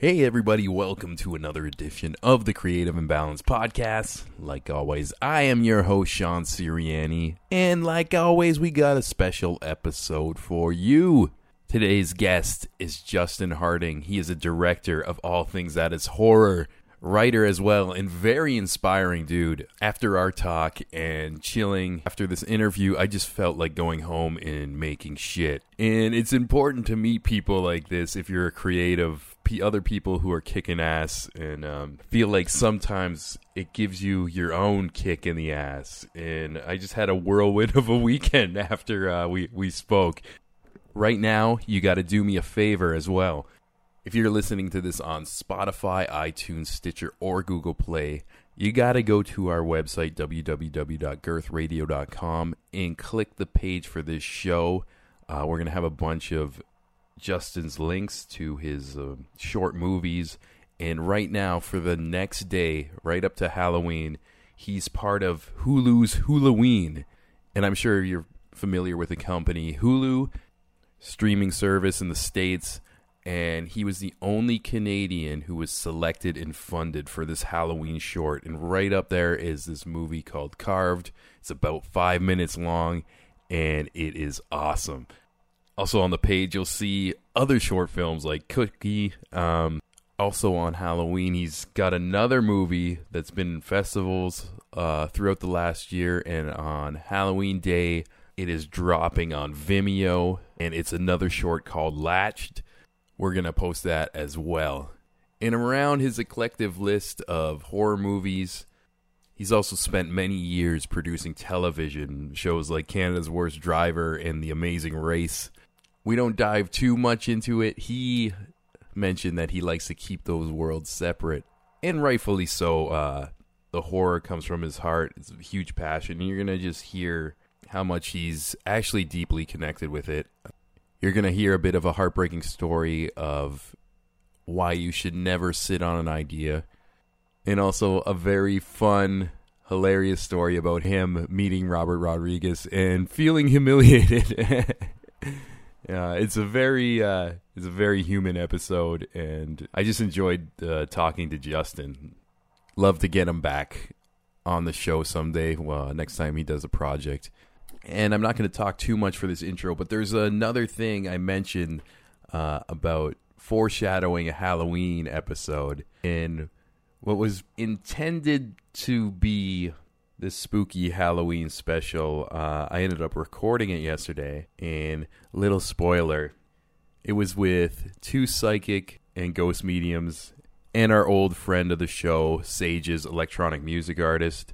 Hey, everybody, welcome to another edition of the Creative Imbalance Podcast. Like always, I am your host, Sean Siriani, and like always, we got a special episode for you. Today's guest is Justin Harding. He is a director of all things that is horror, writer as well, and very inspiring dude. After our talk and chilling after this interview, I just felt like going home and making shit. And it's important to meet people like this if you're a creative other people who are kicking ass and um, feel like sometimes it gives you your own kick in the ass. And I just had a whirlwind of a weekend after uh, we we spoke. Right now, you got to do me a favor as well. If you're listening to this on Spotify, iTunes, Stitcher, or Google Play, you got to go to our website, www.girthradio.com, and click the page for this show. Uh, we're going to have a bunch of Justin's links to his uh, short movies. And right now, for the next day, right up to Halloween, he's part of Hulu's Halloween. And I'm sure you're familiar with the company Hulu, streaming service in the States. And he was the only Canadian who was selected and funded for this Halloween short. And right up there is this movie called Carved. It's about five minutes long, and it is awesome. Also on the page, you'll see other short films like Cookie. Um, also on Halloween, he's got another movie that's been in festivals uh, throughout the last year, and on Halloween Day, it is dropping on Vimeo, and it's another short called Latched. We're gonna post that as well. And around his eclectic list of horror movies, He's also spent many years producing television shows like Canada's Worst Driver and The Amazing Race we don't dive too much into it. He mentioned that he likes to keep those worlds separate, and rightfully so. Uh, the horror comes from his heart; it's a huge passion, and you're gonna just hear how much he's actually deeply connected with it. You're gonna hear a bit of a heartbreaking story of why you should never sit on an idea, and also a very fun hilarious story about him meeting Robert Rodriguez and feeling humiliated. Yeah, it's a very uh, it's a very human episode, and I just enjoyed uh, talking to Justin. Love to get him back on the show someday. Well, next time he does a project. And I'm not going to talk too much for this intro, but there's another thing I mentioned uh, about foreshadowing a Halloween episode in what was intended to be this spooky Halloween special. Uh, I ended up recording it yesterday, and little spoiler, it was with two psychic and ghost mediums and our old friend of the show, Sage's electronic music artist.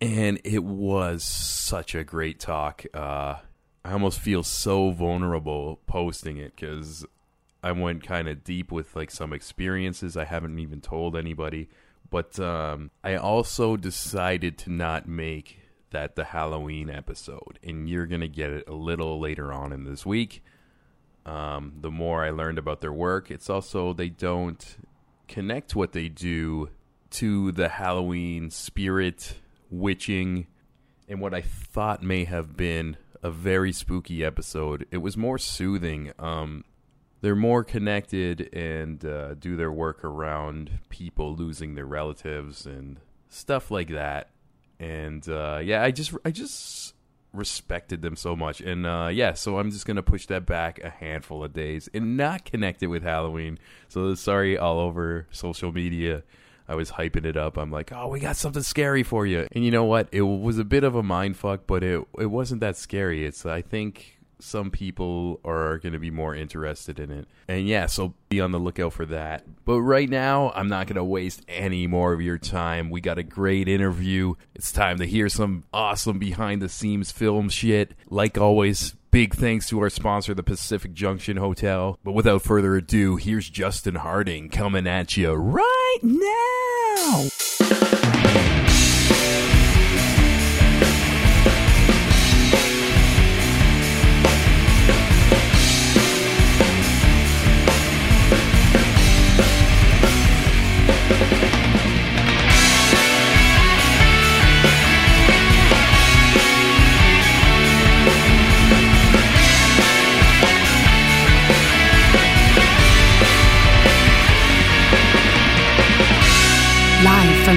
And it was such a great talk. Uh, I almost feel so vulnerable posting it because I went kind of deep with like some experiences I haven't even told anybody but um, I also decided to not make that the Halloween episode, and you're gonna get it a little later on in this week. Um, the more I learned about their work, it's also they don't connect what they do to the Halloween spirit, witching, and what I thought may have been a very spooky episode. It was more soothing. Um, they're more connected and uh, do their work around people losing their relatives and stuff like that. And uh, yeah, I just I just respected them so much. And uh, yeah, so I'm just gonna push that back a handful of days and not connect it with Halloween. So sorry, all over social media. I was hyping it up. I'm like, oh, we got something scary for you. And you know what? It was a bit of a mind fuck, but it it wasn't that scary. It's I think some people are going to be more interested in it. And yeah, so be on the lookout for that. But right now, I'm not going to waste any more of your time. We got a great interview. It's time to hear some awesome behind the scenes film shit. Like always, big thanks to our sponsor, the Pacific Junction Hotel. But without further ado, here's Justin Harding coming at you right now.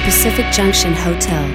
Pacific Junction Hotel,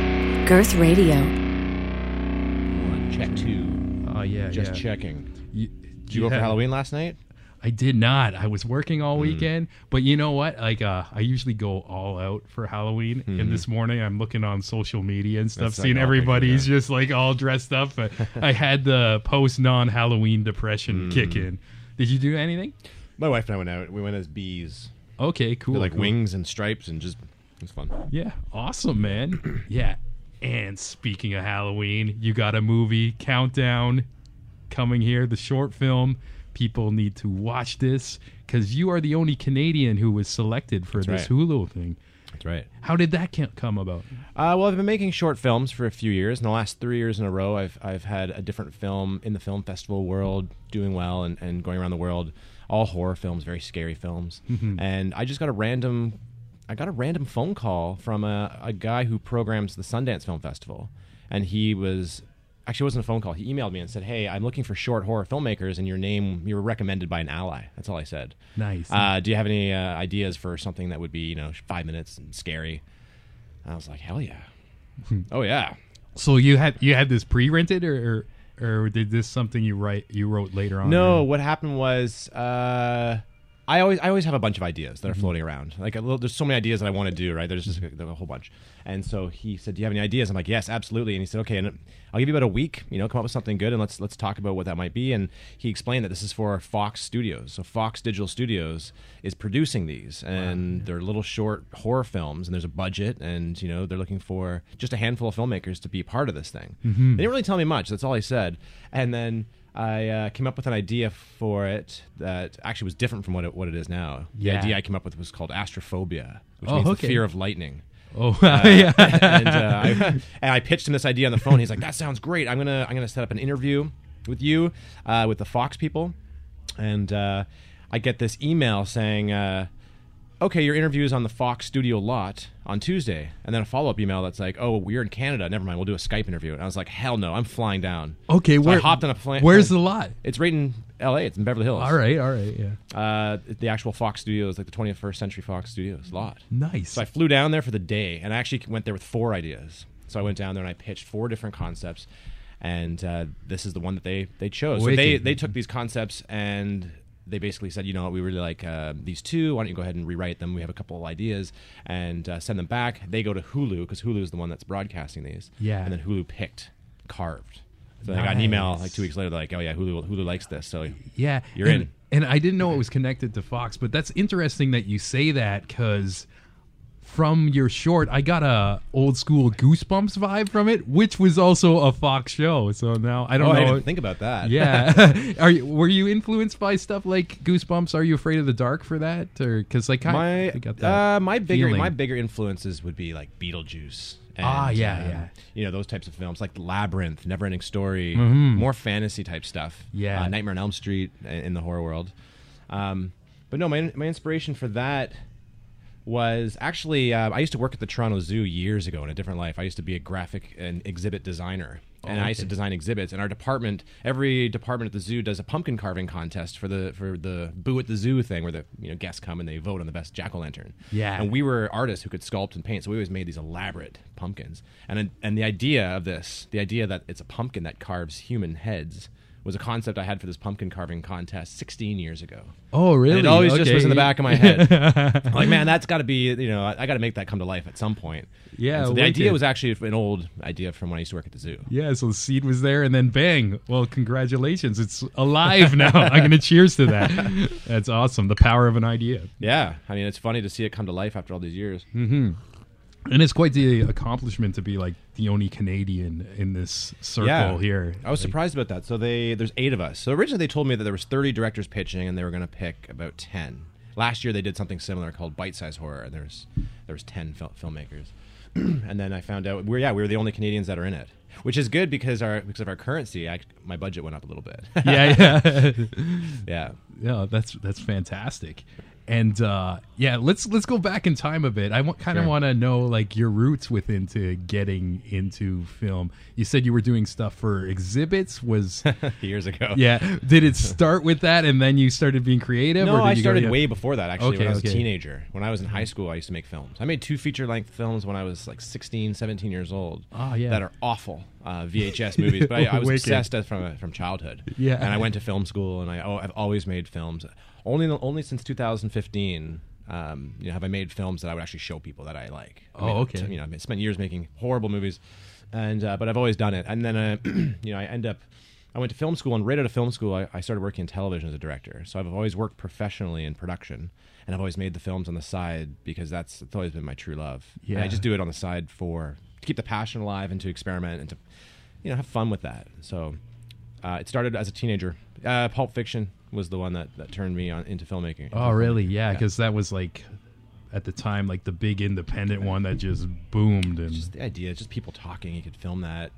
Girth Radio. One, check two. Oh yeah, Just yeah. checking. You, Did you go for Halloween last night? I did not. I was working Hmm. all weekend, but you know what? Like, uh, I usually go all out for Halloween. And this morning, I'm looking on social media and stuff, Hmm. That's seeing all everybody's pictures, just like all dressed up. But I had the post non Halloween depression Hmm. kick in. Did you do anything? My wife and I went out. We went as bees. Okay, cool. They're like cool. wings and stripes and just it was fun. Yeah, awesome, man. yeah. And speaking of Halloween, you got a movie countdown coming here, the short film. People need to watch this because you are the only Canadian who was selected for That's this right. Hulu thing. That's right. How did that come about? Uh, well, I've been making short films for a few years. In the last three years in a row, I've I've had a different film in the film festival world doing well and, and going around the world. All horror films, very scary films. And I just got a random, I got a random phone call from a, a guy who programs the Sundance Film Festival, and he was. Actually, it wasn't a phone call. He emailed me and said, "Hey, I'm looking for short horror filmmakers, and your name you were recommended by an ally." That's all I said. Nice. Uh, do you have any uh, ideas for something that would be, you know, five minutes and scary? And I was like, hell yeah. oh yeah. so you had you had this pre-rented, or or, or did this something you write you wrote later on? No, what happened was uh, I always I always have a bunch of ideas that are mm-hmm. floating around. Like a little, there's so many ideas that I want to do. Right, there's just a, a whole bunch. And so he said, "Do you have any ideas?" I'm like, "Yes, absolutely." And he said, "Okay, and I'll give you about a week. You know, come up with something good, and let's let's talk about what that might be." And he explained that this is for Fox Studios. So Fox Digital Studios is producing these, and they're little short horror films, and there's a budget, and you know they're looking for just a handful of filmmakers to be part of this thing. Mm-hmm. They didn't really tell me much. That's all he said. And then I uh, came up with an idea for it that actually was different from what it, what it is now. The Yeah. idea I came up with was called astrophobia, which Oh, means okay. the fear of lightning. Oh, yeah. and, uh, I, and I pitched him this idea on the phone. He's like, "That sounds great. I'm gonna I'm gonna set up an interview with you, uh, with the Fox people." And uh, I get this email saying, uh, "Okay, your interview is on the Fox studio lot on Tuesday," and then a follow up email that's like, "Oh, we're in Canada. Never mind. We'll do a Skype interview." And I was like, "Hell no! I'm flying down." Okay, So where I hopped on a plane. Where's the lot? It's right in L.A. It's in Beverly Hills. All right, all right, yeah. Uh, the actual Fox Studios, like the 21st Century Fox Studios lot. Nice. So I flew down there for the day, and I actually went there with four ideas. So I went down there and I pitched four different concepts, and uh, this is the one that they they chose. So they they took these concepts and they basically said, you know, we really like uh, these two. Why don't you go ahead and rewrite them? We have a couple of ideas and uh, send them back. They go to Hulu because Hulu is the one that's broadcasting these. Yeah. and then Hulu picked carved. So I got an email like two weeks later, like, oh yeah, Hulu Hulu likes this. So Yeah, You're and, in. And I didn't know it was connected to Fox, but that's interesting that you say that because from your short, I got a old school Goosebumps vibe from it, which was also a Fox show. So now I don't oh, I know. didn't think about that. yeah, are you, were you influenced by stuff like Goosebumps? Are you afraid of the dark for that, or because like my I got that uh, my bigger feeling. my bigger influences would be like Beetlejuice. And, Ah, yeah, um, yeah. You know those types of films like Labyrinth, Neverending Story, Mhm. more fantasy type stuff. Yeah. uh, Nightmare on Elm Street in the horror world. Um, but no, my my inspiration for that was actually uh, I used to work at the Toronto Zoo years ago in a different life. I used to be a graphic and exhibit designer, and I used to design exhibits. And our department, every department at the zoo does a pumpkin carving contest for the for the Boo at the Zoo thing, where the you know guests come and they vote on the best jack o' lantern. Yeah. and we were artists who could sculpt and paint, so we always made these elaborate pumpkins. And and the idea of this, the idea that it's a pumpkin that carves human heads. Was a concept I had for this pumpkin carving contest 16 years ago. oh really? And it always just was in the back of my head. Like, man, that's got to be, you know, I, I got to make that come to life at some point. Yeah, so the idea was actually an old idea from when I used to work at the zoo. Yeah, so the seed was there, and then bang! Well, congratulations, it's alive now. I'm gonna cheers to that. That's awesome. The power of an idea, Yeah, I mean, it's funny to see it come to life after all these years. Hmm. and it's quite the accomplishment to be like the only Canadian in this circle Yeah. here. I was Like, surprised about that. So they there's eight of us. So originally they told me that there was 30 directors pitching, and they were going to pick about 10. Last year they did something similar called Bite Size Horror, and there's there was 10 fil- filmmakers. and then I found out we're yeah we were the only Canadians that are in it, which is good because our because of our currency, I, my budget went up a little bit. Yeah, yeah, yeah. yeah. That's that's fantastic. And uh, yeah, let's let's go back in time a bit. I kind of Sure. want to know like your roots with into getting into film. You said you were doing stuff for exhibits. Was years ago. yeah? Did it start with that, and then you started being creative? No, or did I go- started yeah. way before that. Actually, Okay, when I was okay. a teenager, when I was in high school, I used to make films. I made two feature-length films when I was like 16, 17 years old. Oh, yeah. that are awful uh, VHS movies. But I, I was Wicked. obsessed at- from from childhood. Yeah. and I went to film school, and I oh, I've always made films. Only only since 2015. Um, you know, have I made films that I would actually show people that I like? I Oh, made- okay. You know, I spent years making horrible movies, and uh, but I've always done it. And then, uh, you know, I end up. I went to film school, and right out of film school, I, I started working in television as a director. So I've always worked professionally in production, and I've always made the films on the side because that's it's always been my true love. And I just do it on the side for to keep the passion alive and to experiment and to, you know, have fun with that. So uh, it started as a teenager. Uh, Pulp Fiction was the one that, that turned me on into filmmaking. Oh, really? Yeah, because that was like at the time like the big independent one that just boomed and just the idea, just people talking. You could film that,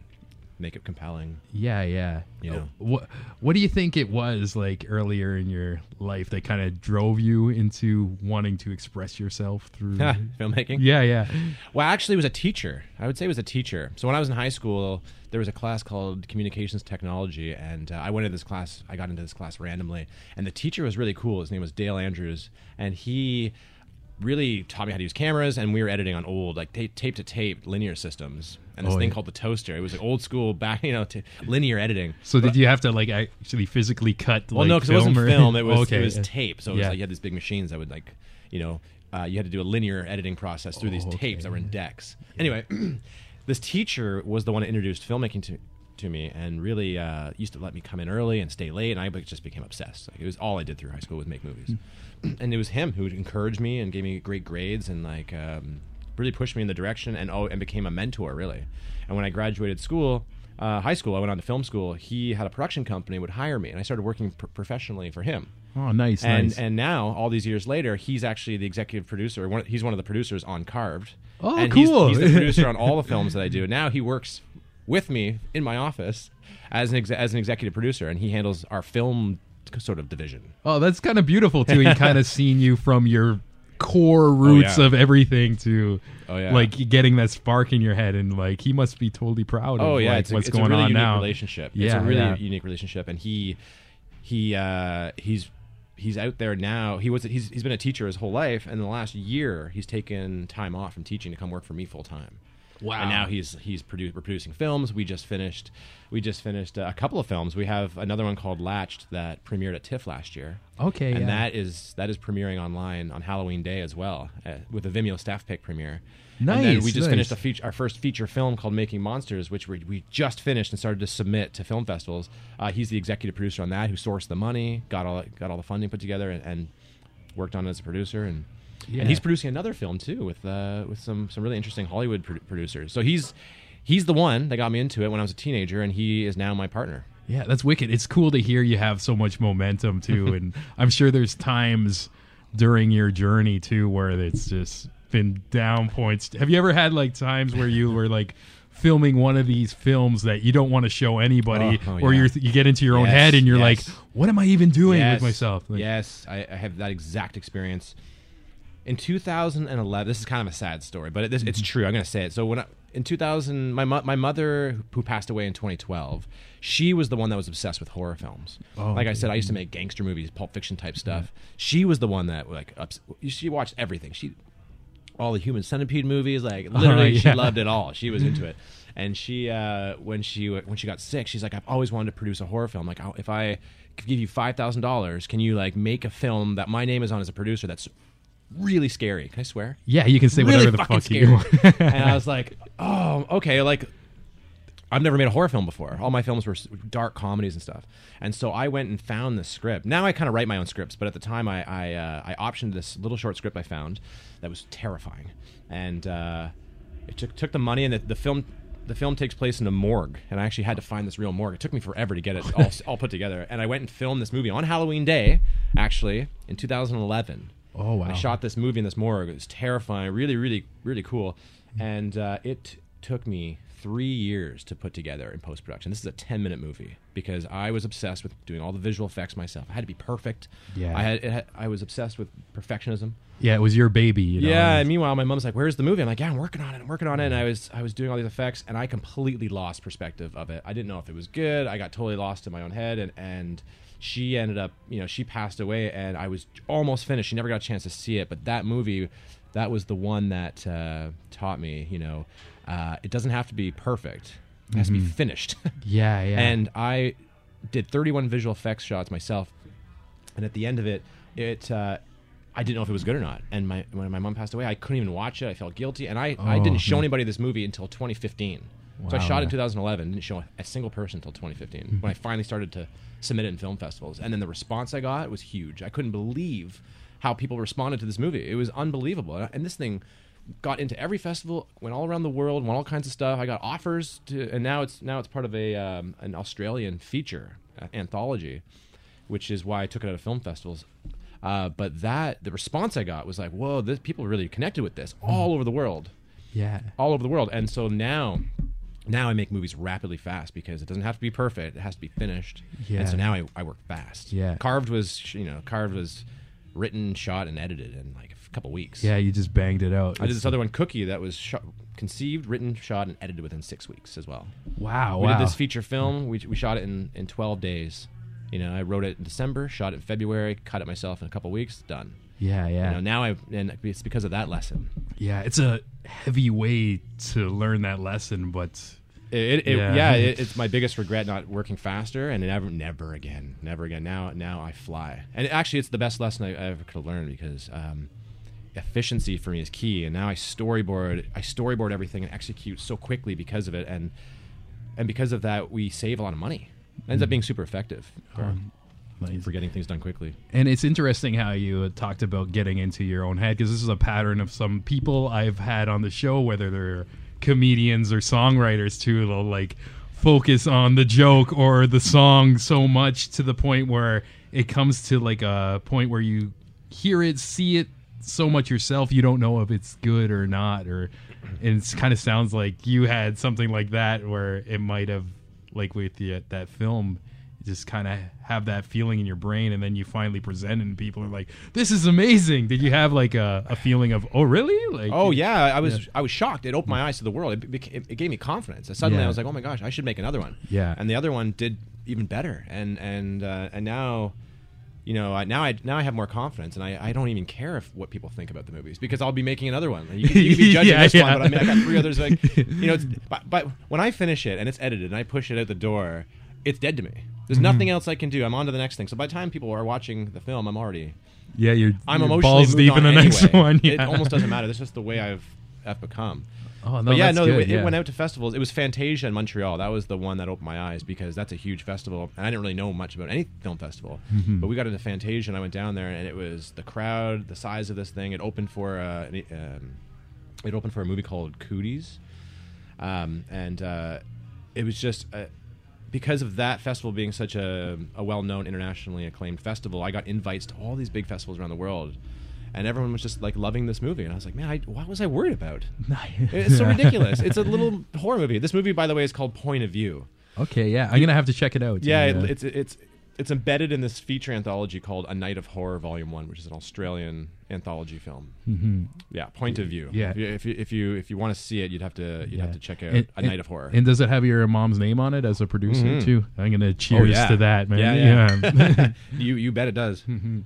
make it compelling. Yeah, yeah. You know. what what do you think it was like earlier in your life that kind of drove you into wanting to express yourself through? filmmaking. yeah, yeah. Well, actually, it was a teacher. I would say it was a teacher. So when I was in high school, there was a class called Communications Technology, and uh, I went into this class. I got into this class randomly, and the teacher was really cool. His name was Dale Andrews, and he really taught me how to use cameras. And we were editing on old, like ta- tape to tape linear systems, and this Oh, thing yeah. called the toaster. It was like old school back, you know, t- linear editing. So did you have to like actually physically cut? Well, like, no, because it wasn't or- film. It was okay. it was tape. So it was Yeah. like you had these big machines that would like, you know, uh, you had to do a linear editing process through these Oh, okay. tapes that were in decks. Anyway, this teacher was the one that introduced filmmaking to to me and really uh, used to let me come in early and stay late, and I just became obsessed. Like, it was all I did through high school was make movies, and it was him who encouraged me and gave me great grades and like um, really pushed me in the direction and oh, and became a mentor really. And when I graduated school. Uh, high school, I went on to film school. He had a production company, would hire me, and I started working pr- professionally for him Oh, nice, and nice. and now all these years later, he's actually the executive producer. One, he's one of the producers on Carved. Oh, and cool. He's, he's the producer on all the films that I do. And now he works with me in my office as an exe- as an executive producer, and he handles our film sort of division. oh, that's kind of beautiful too. He kind of seen you from your core roots yeah. of everything to Oh, yeah. like getting that spark in your head, and like he must be totally proud. Oh of, yeah, like, it's, a, what's it's going a really on unique now. relationship. it's Yeah, a really yeah. unique relationship, and he he uh, he's he's out there now. He was he's he's been a teacher his whole life, and in the last year he's taken time off from teaching to come work for me full time. Wow. And now he's he's produ- we're producing films. We just finished we just finished uh, a couple of films. We have another one called Latched that premiered at TIFF last year. Okay, and yeah. that is that is premiering online on Halloween Day as well uh, with a Vimeo staff pick premiere. Nice. And then we just nice. finished a feature, our first feature film called Making Monsters, which we, we just finished and started to submit to film festivals. Uh, he's the executive producer on that, who sourced the money, got all got all the funding put together, and, and worked on it as a producer. And Yeah. and he's producing another film too with uh, with some some really interesting Hollywood pro- producers. So he's he's the one that got me into it when I was a teenager, and he is now my partner. Yeah, that's wicked. It's cool to hear you have so much momentum too, and I'm sure there's times during your journey too where it's just been down points. Have you ever had like times where you were like filming one of these films that you don't want to show anybody, Oh, oh, or yeah. you're you get into your own head and you're like, what am I even doing Yes, with myself? Like, yes, I, I have that exact experience. In 2011, this is kind of a sad story, but it, this, Mm-hmm. it's true. I'm going to say it. So when I, in 2000, my mo- my mother, who passed away in 2012, she was the one that was obsessed with horror films. Oh, like I said, I used to make gangster movies, Pulp Fiction type stuff. She was the one that like ups- she watched everything. She all the human centipede movies like literally yeah. she loved it all she was into it and she uh, when she when she got sick she's like i've always wanted to produce a horror film like if i could give you $5000 can you like make a film that my name is on as a producer that's really scary can i swear yeah, you can say really whatever the fuck you want. and i was like oh okay like I've never made a horror film before. All my films were dark comedies and stuff. And so I went and found this script. Now I kind of write my own scripts, but at the time I I, uh, I optioned this little short script I found that was terrifying. And uh, it took took the money and the, the film the film takes place in a morgue, and I actually had to find this real morgue. It took me forever to get it all, all put together. And I went and filmed this movie on Halloween Day, actually in 2011. Oh, wow. I shot this movie in this morgue. It was terrifying, really, really, really cool. And uh, it took me three years to put together in post production. This is a 10 minute movie because I was obsessed with doing all the visual effects myself. I had to be perfect. Yeah. I had, it had I was obsessed with perfectionism. Yeah, it was your baby. You know? Yeah, and meanwhile, my mom's like, "Where's the movie?" I'm like, "Yeah, I'm working on it. I'm working on it." And I was, I was doing all these effects, and I completely lost perspective of it. I didn't know if it was good. I got totally lost in my own head, and and she ended up, you know, she passed away, and I was almost finished. She never got a chance to see it, but that movie, that was the one that uh, taught me, you know, uh, it doesn't have to be perfect. It has to be finished. yeah, yeah. and I did 31 visual effects shots myself. And at the end of it, it uh, I didn't know if it was good or not. And my when my mom passed away, I couldn't even watch it. I felt guilty, and I, I Oh, didn't show man. anybody this movie until 2015. so I Wow. shot it in 2011, didn't show a single person until 2015 when I finally started to submit it in film festivals. And then the response I got was huge. I couldn't believe how people responded to this movie. It was unbelievable. And this thing got into every festival, went all around the world, won all kinds of stuff. I got offers to, and now it's now it's part of a um, an Australian feature uh, anthology, which is why I took it out of film festivals. Uh, but that the response I got was like, "Whoa, this people really connected with this all over the world, yeah. all over the world." And so now, now I make movies rapidly fast because it doesn't have to be perfect; it has to be finished. Yeah. And so now I, I work fast. Yeah. Carved was you know Carved was written, shot, and edited in like a couple weeks. Yeah, you just banged it out. I did this other one, Cookie, that was shot, conceived, written, shot, and edited within six weeks as well. Wow, We wow. did this feature film. We, we shot it in, in 12 days. You know, I wrote it in December, shot it in February, cut it myself in a couple weeks, done. yeah, yeah. You know, now I and it's because of that lesson. yeah, it's a heavy way to learn that lesson, but It, it, Yeah. yeah, it, it's my biggest regret not working faster, and never, never again, never again. Now, now I fly, and actually, it's the best lesson I, I ever could have learned because um, efficiency for me is key. And now I storyboard, I storyboard everything and execute so quickly because of it, and and because of that, we save a lot of money. It ends up being super effective for, Um, for getting things done quickly. And it's interesting how you talked about getting into your own head because this is a pattern of some people I've had on the show, whether they're comedians or songwriters too. They'll like focus on the joke or the song so much to the point where it comes to like a point where you hear it, see it so much yourself, you don't know if it's good or not. Or and it kind of sounds like you had something like that where it might have, like with the, that film, just kind of have that feeling in your brain and then you finally present it and people are like this is amazing did you have like a, a feeling of oh really like Oh yeah, I was I was shocked. It opened my eyes to the world. It, beca- it gave me confidence. And suddenly Yeah. I was like, oh my gosh, I should make another one. Yeah. And the other one did even better. And and uh, and now, you know, I, now I now I have more confidence, and I, I don't even care if what people think about the movies because I'll be making another one. You, can- you can be judging Yeah, this yeah. one, but I mean, I got three others. Like you know, it's, but, but when I finish it and it's edited and I push it out the door, it's dead to me. There's Mm-hmm. nothing else I can do. I'm on to the next thing. So by the time people are watching the film, I'm already yeah you're I'm you're emotionally balls deep in the next anyway. one It almost doesn't matter. That's just the way I've I've become. oh no But yeah, that's no, good, it, yeah. it went out to festivals. It was Fantasia in Montreal. That was the one that opened my eyes because that's a huge festival, and I didn't really know much about any film festival. Mm-hmm. But we got into Fantasia, and I went down there, and it was the crowd, the size of this thing. It opened for uh, um, it opened for a movie called Cooties, um, and uh, it was just. Uh, because of that festival being such a, a well-known internationally acclaimed festival i got invites to all these big festivals around the world. And everyone was just like loving this movie. And i was like man I, what was i worried about? It's so ridiculous. It's a little horror movie. This movie, by the way, is called Point of View. okay yeah. I'm gonna have to check it out. Yeah, it, it's it's it's embedded in this feature anthology called A Night of Horror Volume One, which is an Australian anthology film. mm-hmm. Yeah, Point of View. Yeah. if you if you if you, if you want to see it, you'd have to you'd have to check out And- A and- Night of Horror. and does it have your mom's name on it as a producer Mhm. too i'm gonna cheers yeah. to that man Yeah, yeah. yeah. you you bet it does. Mm-hmm.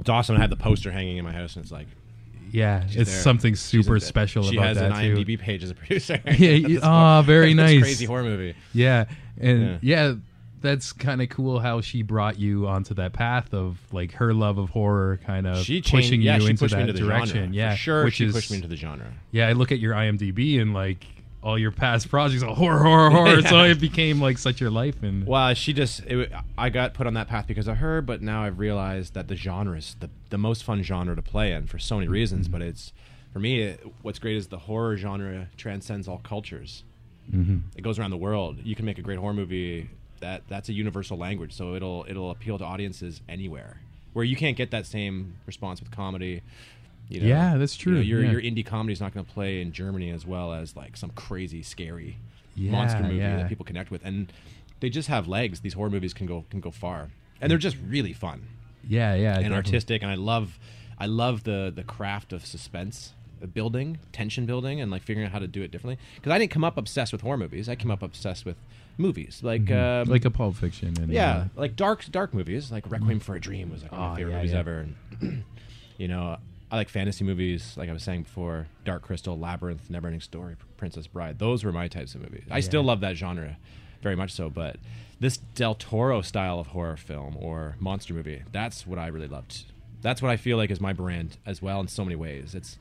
It's awesome. I have the poster hanging in my house, and it's like Yeah, it's there. something super special She about has that an too. IMDb page as a producer. Yeah, This very nice. crazy horror movie. Yeah, and yeah, that's kind of cool how she brought you onto that path of like her love of horror, kind of She changed, pushing yeah, you she into that me into the direction. genre. Yeah, sure. which she is pushed me into the genre. yeah. I look at your IMDb and like all your past projects, are horror, horror, horror. So it became like such your life, and Well, she just it, I got put on that path because of her, but now I've realized that the genre is the the most fun genre to play in for so many reasons. But it's for me, it, what's great is the horror genre transcends all cultures. Mhm. It goes around the world. You can make a great horror movie that that's a universal language, so it'll it'll appeal to audiences anywhere. Where you can't get that same response with comedy You know? Yeah, that's You know, true. your Yeah. your indie comedy is not going to play in Germany as well as like some crazy scary Yeah, monster movie yeah. that people connect with, and they just have legs. These horror movies can go can go far, and they're just really fun yeah, yeah, and definitely. artistic. And I love I love the the craft of suspense uh, building, tension building, and like figuring out how to do it differently. Because I didn't come up obsessed with horror movies. I came up obsessed with movies like um, like a Pulp Fiction. And, yeah, uh, like dark dark movies, like Requiem for a Dream was like one of Oh, my favorite yeah, movies yeah. ever. And you know, I like fantasy movies, like I was saying before, Dark Crystal, Labyrinth, Neverending Story, Princess Bride. Those were my types of movies. I still love that genre, very much so. But this Del Toro style of horror film or monster movie, that's what I really loved. That's what I feel like is my brand as well in so many ways. It's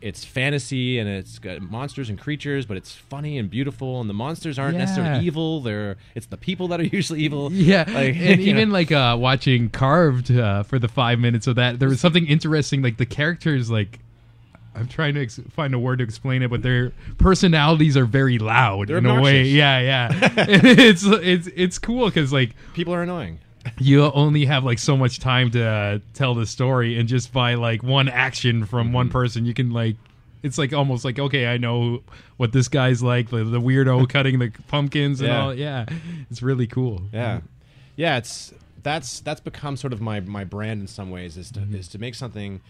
it's fantasy and it's got monsters and creatures, but it's funny and beautiful. And the monsters aren't Yeah. necessarily evil; they're it's the people that are usually evil. Yeah, Like, and you know. even like uh, watching Carved uh, for the five minutes of that, there was something interesting. Like the characters, like I'm trying to ex- find a word to explain it, but their personalities are very loud They're in a way. Yeah, yeah. It's it's it's cool because like people are annoying. You only have like so much time to uh, tell the story, and just by like one action from Mm-hmm. one person, you can like. It's like almost like okay, I know what this guy's like, the, the weirdo cutting the pumpkins and Yeah. all. Yeah, it's really cool. Yeah, yeah. It's that's that's become sort of my my brand in some ways is to is to make something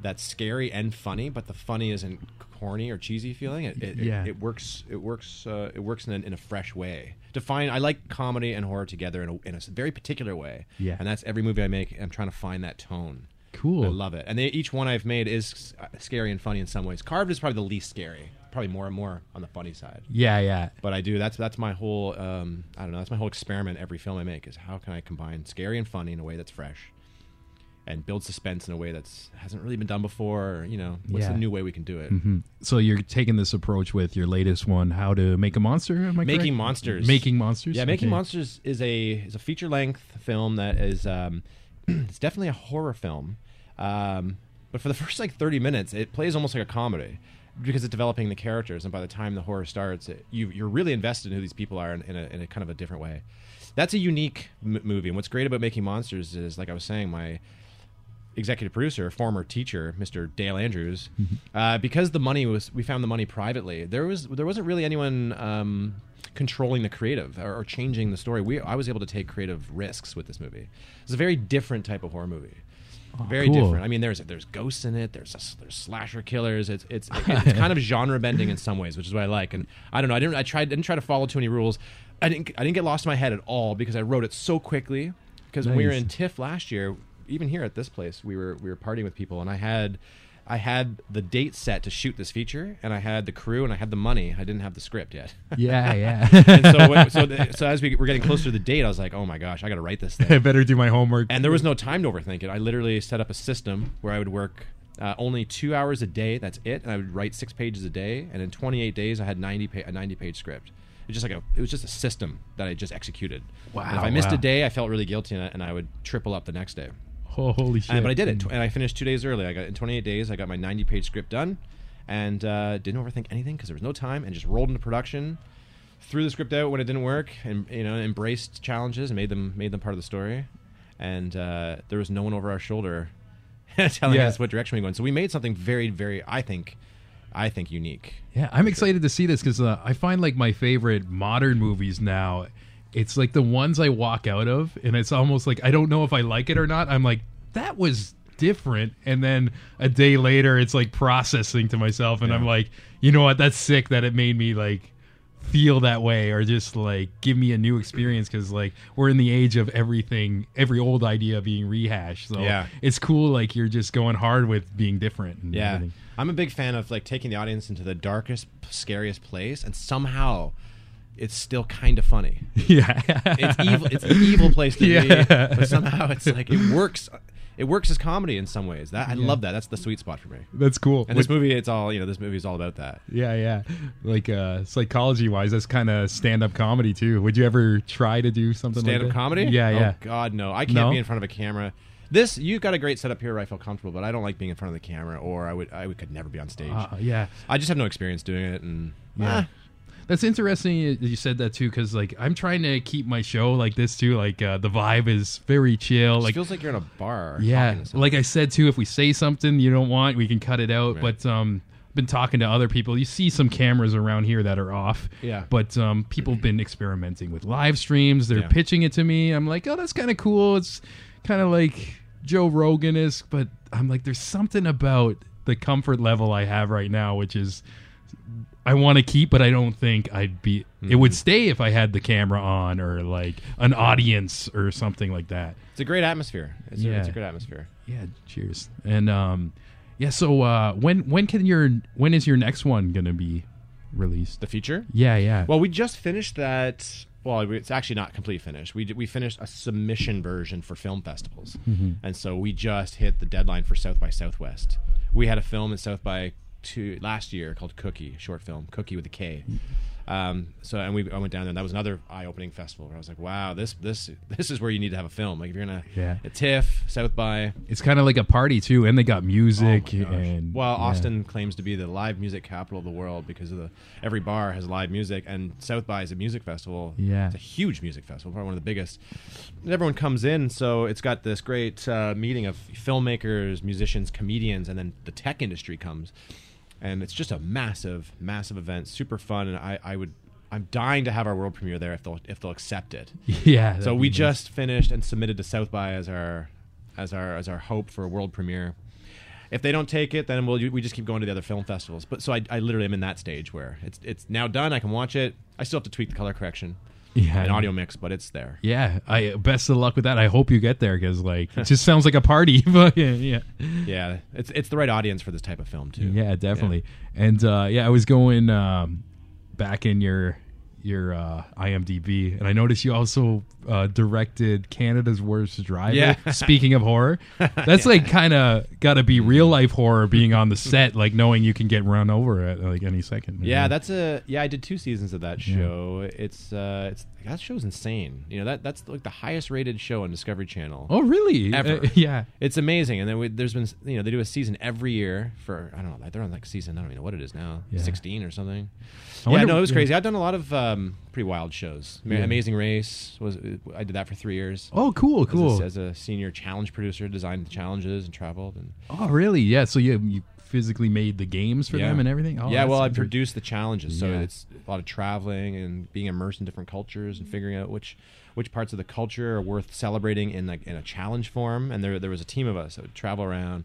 that's scary and funny, but the funny isn't corny or cheesy feeling. It it, Yeah. it, it works. It works. Uh, it works in a, in a fresh way. Define I like comedy and horror together in a, in a very particular way. Yeah. and that's every movie I make. I'm trying to find that tone. Cool. I love it. And they, each one I've made is uh, scary and funny in some ways. Carved is probably the least scary. Probably more and more on the funny side Yeah, yeah. but I do. That's that's my whole. Um, I don't know. That's my whole experiment. Every film I make is how can I combine scary and funny in a way that's fresh, and build suspense in a way that's hasn't really been done before. Or, you know, what's Yeah. the new way we can do it? Mhm. So you're taking this approach with your latest one, how to make a monster? Am I Making correct? monsters. Making monsters. Yeah, Making Okay. Monsters is a is a feature length film that is um, it's definitely a horror film, um, but for the first like thirty minutes, it plays almost like a comedy because it's developing the characters, and by the time the horror starts, it, you you're really invested in who these people are in, in, a, in a kind of a different way. That's a unique m- movie, and what's great about Making Monsters is, like I was saying, my executive producer, former teacher, Mr. Dale Andrews, uh, because the money was we found the money privately. There was there wasn't really anyone um, controlling the creative or, or changing the story. We I was able to take creative risks with this movie. It's a very different type of horror movie. Very cool. different. I mean, there's there's ghosts in it. There's there's slasher killers. It's it's it's kind of genre bending in some ways, which is what I like. And I don't know. I didn't I tried didn't try to follow too many rules. I didn't I didn't get lost in my head at all because I wrote it so quickly. Because when we were in TIFF last year, even here at this place, we were we were partying with people, and I had I had the date set to shoot this feature, and I had the crew, and I had the money. I didn't have the script yet. Yeah, yeah. and so when, so the, so as we were getting closer to the date, I was like, oh my gosh, I got to write this thing. I better do my homework. and there was no time to overthink it. I literally set up a system where I would work. Uh, only two hours a day. That's it. And I would write six pages a day. And in 28 days, I had 90 pa- a 90 page script. It was just like a. It was just a system that I just executed. Wow, And if I missed wow. a day, I felt really guilty, and I, and I would triple up the next day. Oh, holy shit! And, but I did it, and I finished two days early. I got in 28 days. I got my 90 page script done, and uh, didn't overthink anything because there was no time, and just rolled into production. Threw the script out when it didn't work, and you know embraced challenges and made them made them part of the story. And uh, there was no one over our shoulder telling Yeah. us what direction we were going. So we made something very, very, I think, I think unique. Yeah, I'm excited to see this because uh, I find like my favorite modern movies now. It's like the ones I walk out of, and it's almost like I don't know if I like it or not. I'm like, that was different, and then a day later, it's like processing to myself, and I'm like, you know what? That's sick that it made me like feel that way or just like give me a new experience because like we're in the age of everything every old idea being rehashed so Yeah. it's cool like you're just going hard with being different and Yeah, everything. I'm a big fan of like taking the audience into the darkest, scariest place, and somehow it's still kind of funny. yeah It's evil. It's an evil place to Yeah. be, but somehow it's like it works. It works as comedy in some ways. That I love that. That's the sweet spot for me. that's cool And this movie, it's all you know. This movie is all about that. Yeah, yeah. Like uh psychology wise, that's kind of stand up comedy too. Would you ever try to do something stand up that? comedy? Yeah, yeah. Oh God, no! I can't No? be in front of a camera. This you've got a great setup here where I feel comfortable, but I don't like being in front of the camera, or I would I would, could never be on stage. Uh, yeah. I just have no experience doing it, and Yeah. ah, That's interesting you said that too, because like I'm trying to keep my show like this too. Like uh, the vibe is very chill. It Like feels like you're in a bar. yeah, talking to someone. like I said too, if we say something you don't want, we can cut it out. Right. But um, I've been talking to other people. You see some cameras around here that are off. Yeah. But um, people have been experimenting with live streams. They're Yeah. pitching it to me. I'm like, oh, that's kind of cool. It's kind of like Joe Rogan is, but I'm like, there's something about the comfort level I have right now, which is I want to keep, but I don't think I'd be. It Mm-hmm. would stay if I had the camera on or like an audience or something like that. it's a great atmosphere. It's, a, Yeah. it's a great atmosphere. Yeah, cheers. And um, yeah. So uh, when when can your when is your next one gonna be released? The feature. Yeah, yeah. Well, we just finished that. Well, it's actually not complete finished. We did, we finished a submission version for film festivals, and so we just hit the deadline for South by Southwest. We had a film at South by two last year called Cookie, short film, Cookie with a K. Um, so and we I went down there. and That was another eye-opening festival where I was like, wow, this this this is where you need to have a film. Like if you're gonna Yeah. at TIFF, South by. it's kind of like a party too, and they got music Oh and well, yeah. Austin claims to be the live music capital of the world because of the every bar has live music, and South by is a music festival. Yeah. it's a huge music festival, probably one of the biggest. And everyone comes in, so it's got this great uh, meeting of filmmakers, musicians, comedians, and then the tech industry comes, and it's just a massive, massive event, super fun, and I, I would. I'm dying to have our world premiere there if they'll if they'll accept it. yeah. So we nice. just finished and submitted to South by as our as our as our hope for a world premiere. If they don't take it, then we'll we just keep going to the other film festivals. But so I, I literally am in that stage where it's it's now done. I can watch it. I still have to tweak the color correction yeah an audio mix, but it's there. Yeah, I best of luck with that. I hope you get there because like it just sounds like a party. but yeah, yeah, Yeah, it's it's the right audience for this type of film too. yeah, definitely. And uh, yeah, I was going um, back in your your uh, IMDb, and I noticed you also uh, directed Canada's Worst Driver. Yeah. Speaking of horror, that's like kind of got to be real life horror being on the set, like knowing you can get run over at like any second. Yeah, that's a yeah. I did two seasons of that show. It's uh, it's that show's insane. You know that that's like the highest rated show on Discovery Channel. oh really? Ever. Uh, yeah. It's amazing, and then we, there's been you know they do a season every year for I don't know they're on like season I don't even know what it is now Yeah. sixteen or something. I yeah, wonder- no, it was yeah. crazy. I've done a lot of um, pretty wild shows. Yeah. Amazing Race was I did that for three years. Oh, cool, As a- cool. As a, senior challenge producer, designed the challenges and traveled and Oh, really? Yeah. So you you physically made the games for Yeah. them and everything. Oh, yeah, well, I produced the challenges, so Yeah. it's a lot of traveling and being immersed in different cultures and figuring out which which parts of the culture are worth celebrating in like in a challenge form. And there there was a team of us that would travel around,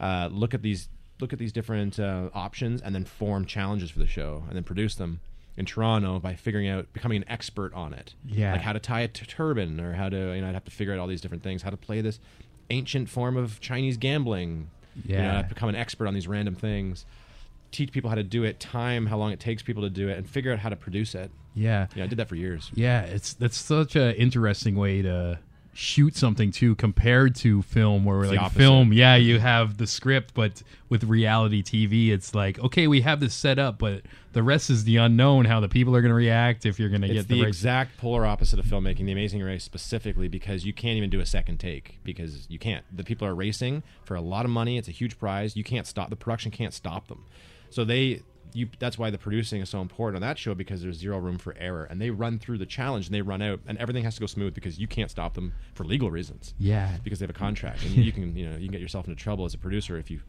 uh, look at these look at these different uh, options, and then form challenges for the show, and then produce them in Toronto by figuring out becoming an expert on it. Yeah. like how to tie a t- turban, or how to you know I'd have to figure out all these different things, how to play this ancient form of Chinese gambling. You know, Yeah. I'd become an expert on these random things teach people how to do it, time how long it takes people to do it, and figure out how to produce it. Yeah. Yeah, I did that for years. Yeah, it's that's such an interesting way to shoot something too compared to film where the like film yeah you mm-hmm. have the script but with reality tv it's like okay we have this set up but the rest is the unknown how the people are going to react if you're going to get the, the, right exact polar opposite of filmmaking, The Amazing Race specifically, because you can't even do a second take because you can't. The people are racing for a lot of money. It's a huge prize. You can't stop. The production can't stop them. So they, you. That's why the producing is so important on that show because there's zero room for error, and they run through the challenge and they run out, and everything has to go smooth because you can't stop them for legal reasons. yeah because they have a contract, and you can you know you can get yourself into trouble as a producer if you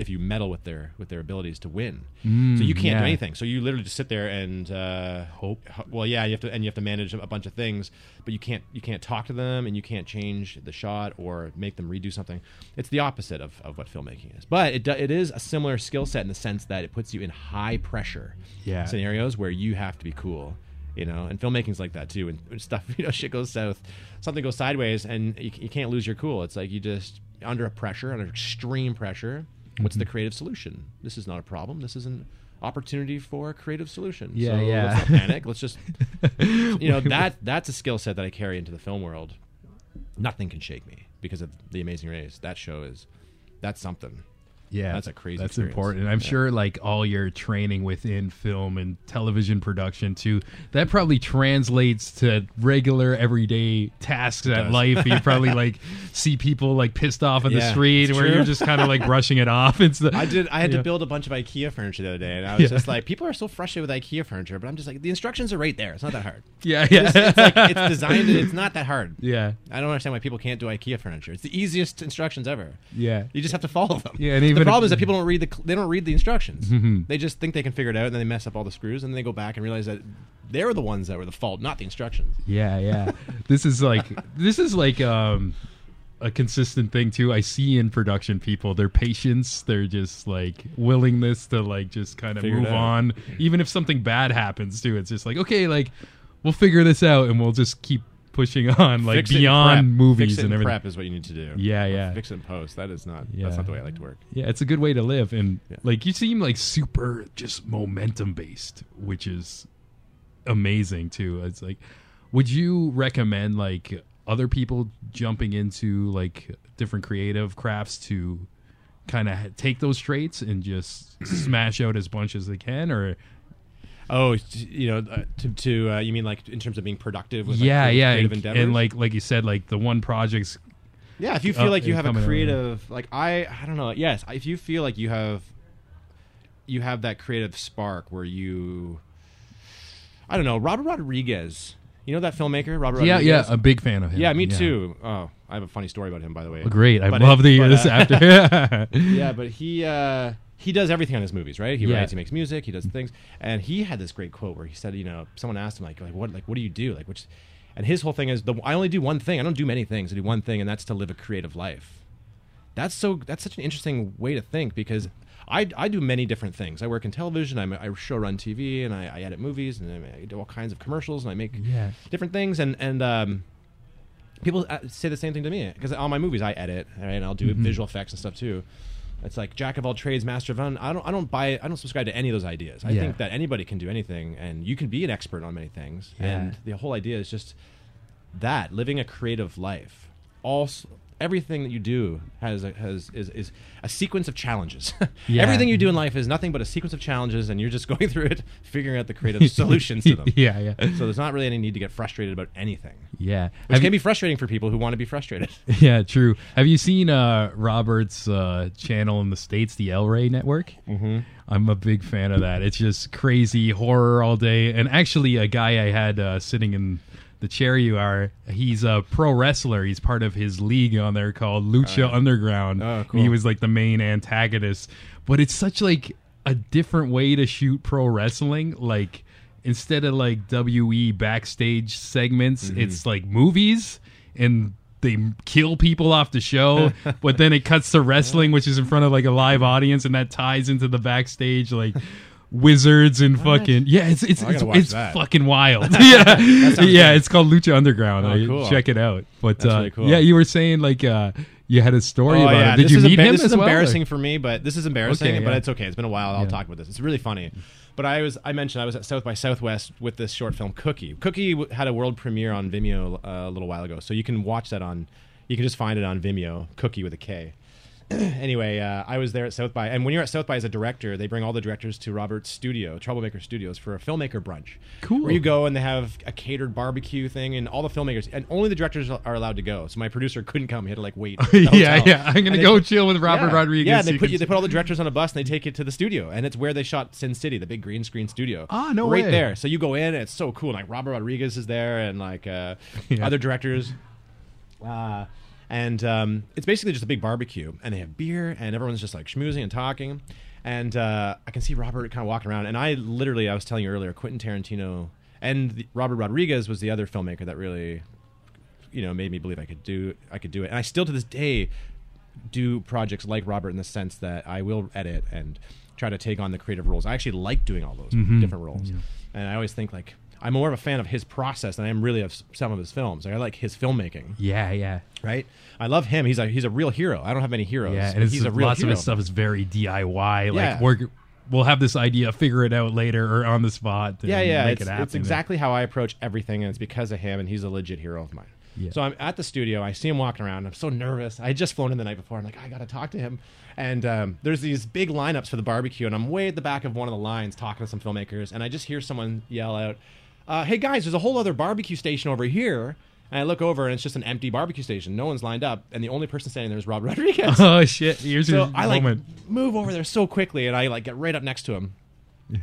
if you meddle with their with their abilities to win. so you can't yeah. do anything. So you literally just sit there and uh, Hope. Well, yeah, you have to and you have to manage a bunch of things, but you can't you can't talk to them and you can't change the shot or make them redo something. It's the opposite of, of what filmmaking is. But it it is a similar skill set in the sense that it puts you in high pressure Yeah. scenarios where you have to be cool you know and filmmaking's like that too and, and stuff you know shit goes south something goes sideways and you, you can't lose your cool it's like you just under a pressure under extreme pressure what's the hmm. creative solution? This is not a problem. This is an opportunity for a creative solution. Yeah, so yeah. let's not panic. Let's just you know that that's a skill set that i carry into the film world. Nothing can shake me because of the amazing race. That show is that's something Yeah, That's a crazy That's experience. important. I'm sure, like all your training within film and television production too, that probably translates to regular everyday tasks at does. life. You probably like see people like pissed off in the street, where true. you're just kind of like brushing it off. It's the I did. I had Yeah. to build a bunch of IKEA furniture the other day, and I was Yeah. just like, people are so frustrated with IKEA furniture, but I'm just like, the instructions are right there. It's not that hard. yeah, yeah, It's like it's designed. It's not that hard. yeah, I don't understand why people can't do IKEA furniture. It's the easiest instructions ever. yeah. You just have to follow them. Yeah, and even the problem is that people don't read the they don't read the instructions. Mhm. They just think they can figure it out, and then they mess up all the screws, and then they go back and realize that they're the ones that were the fault, not the instructions. Yeah, yeah. this is like this is like um a consistent thing too. I see in production people their patience, their just like willingness to like just kind of Figure move on, even if something bad happens too. It's just like okay, like we'll figure this out and we'll just keep pushing on, like Fix beyond prep. movies and in everything. prep is what you need to do. Yeah, yeah. Fix in post. That is not. Yeah. That's not the way I like to work. Yeah, it's a good way to live, and Yeah. like you seem like super just momentum based, which is amazing too. It's like, would you recommend like other people jumping into like different creative crafts to kind of take those traits and just smash out as much as they can, or Oh, you know, uh, to, to uh, you mean like in terms of being productive? With, like, yeah, creative- yeah, and, endeavors? and like like you said, like the one project's Yeah, if you feel like you have a creative, like I, I don't know. Yes, if you feel like you have, you have that creative spark where you, I don't know, Robert Rodriguez. You know that filmmaker, Robert. Rodriguez? Yeah, yeah, a big fan of him. yeah, me too. Oh, I have a funny story about him, by the way. Great, I'd But love it- to hear but, this uh, after. yeah, but he uh, he does everything on his movies, right? He Yeah. writes, he makes music, he does things, and he had this great quote where he said, you know, someone asked him like, like what, like what do you do, like which, and his whole thing is the I only do one thing. I don't do many things. I do one thing, and that's to live a creative life. That's so that's such an interesting way to think because. I, I do many different things. I work in television. I'm, I show run TV, and I, I edit movies, and I do all kinds of commercials, and I make different things. And and um, people uh, say the same thing to me because all my movies I edit, right, and I'll do Mm-hmm. visual effects and stuff too. It's like jack of all trades, master of none. I don't I don't buy I don't subscribe to any of those ideas. I Yeah. think that anybody can do anything, and you can be an expert on many things. Yeah. And the whole idea is just that living a creative life. All everything that you do has a, has is, is a sequence of challenges. Yeah. Everything you do in life is nothing but a sequence of challenges, and you're just going through it, figuring out the creative solutions to them. yeah, yeah, So there's not really any need to get frustrated about anything, yeah. which Have can you- be frustrating for people who want to be frustrated. Yeah, true. Have you seen uh, Robert's uh, channel in the states, the El Rey Network? Mm-hmm. I'm a big fan of that. It's just crazy horror all day. And actually, a guy I had uh, sitting in the chair you are, he's a pro wrestler. He's part of his league on there called Lucha Underground. Oh, cool. he was like the main antagonist. But it's such like a different way to shoot pro wrestling. Like instead of like WE backstage segments, Mm-hmm. it's like movies and they kill people off the show, but then it cuts to wrestling, which is in front of like a live audience, and that ties into the backstage like wizards and fucking yeah, it's it's Oh, it's, it's that. fucking wild. yeah, yeah, good. it's called Lucha Underground. Oh, cool. Check it out. But That's uh, really cool. yeah, you were saying like uh, you had a story about it. Did Oh, this you is meet emba- him This as is well, or- embarrassing for me, but this is embarrassing. Okay, But yeah. it's okay. It's been a while. I'll Yeah. talk about this. It's really funny. But I was I mentioned I was at South by Southwest with this short film Cookie. Cookie w- had a world premiere on Vimeo uh, a little while ago, so you can watch that on. You can just find it on Vimeo. Cookie with a K. anyway, uh, I was there at South by, and when you're at South by as a director, they bring all the directors to Robert's studio, Troublemaker Studios, for a filmmaker brunch. Cool. Where you go and they have a catered barbecue thing, and all the filmmakers, and only the directors are allowed to go. So my producer couldn't come; he had to like wait. yeah, yeah. I'm gonna And go put- chill with Robert yeah. Rodriguez. Yeah, they put you, they put all the directors on a bus and they take it to the studio, and it's where they shot Sin City, the big green screen studio. Ah, no right way. there. So you go in, and it's so cool. Like Robert Rodriguez is there, and like uh, Yeah. other directors. Uh, and um, it's basically just a big barbecue, and they have beer, and everyone's just like schmoozing and talking. And uh, I can see Robert kind of walking around, and I literally, I was telling you earlier, Quentin Tarantino and the, Robert Rodriguez was the other filmmaker that really, you know, made me believe I could do, I could do it. And I still to this day do projects like Robert in the sense that I will edit and try to take on the creative roles. I actually like doing all those Mm-hmm. different roles, and I always think like I'm more of a fan of his process than I am really of some of his films. Like, I like his filmmaking, Yeah, yeah, right? I love him. He's a he's a real hero. I don't have many heroes. yeah. And he's a real lots hero. of his stuff is very DIY. Like Yeah. we're we'll have this idea, figure it out later or on the spot. Yeah, yeah. make It's, it happen. it's exactly how I approach everything, and it's because of him, and he's a legit hero of mine. Yeah. So I'm at the studio. I see him walking around. I'm so nervous. I had just flown in the night before. I'm like, I got to talk to him. And um, there's these big lineups for the barbecue, and I'm way at the back of one of the lines talking to some filmmakers, and I just hear someone yell out, uh, "Hey guys, there's a whole other barbecue station over here." And I look over, and it's just an empty barbecue station. No one's lined up, and the only person standing there is Rob Rodriguez. Oh shit! Here's So your I like moment. move over there so quickly, and I like get right up next to him,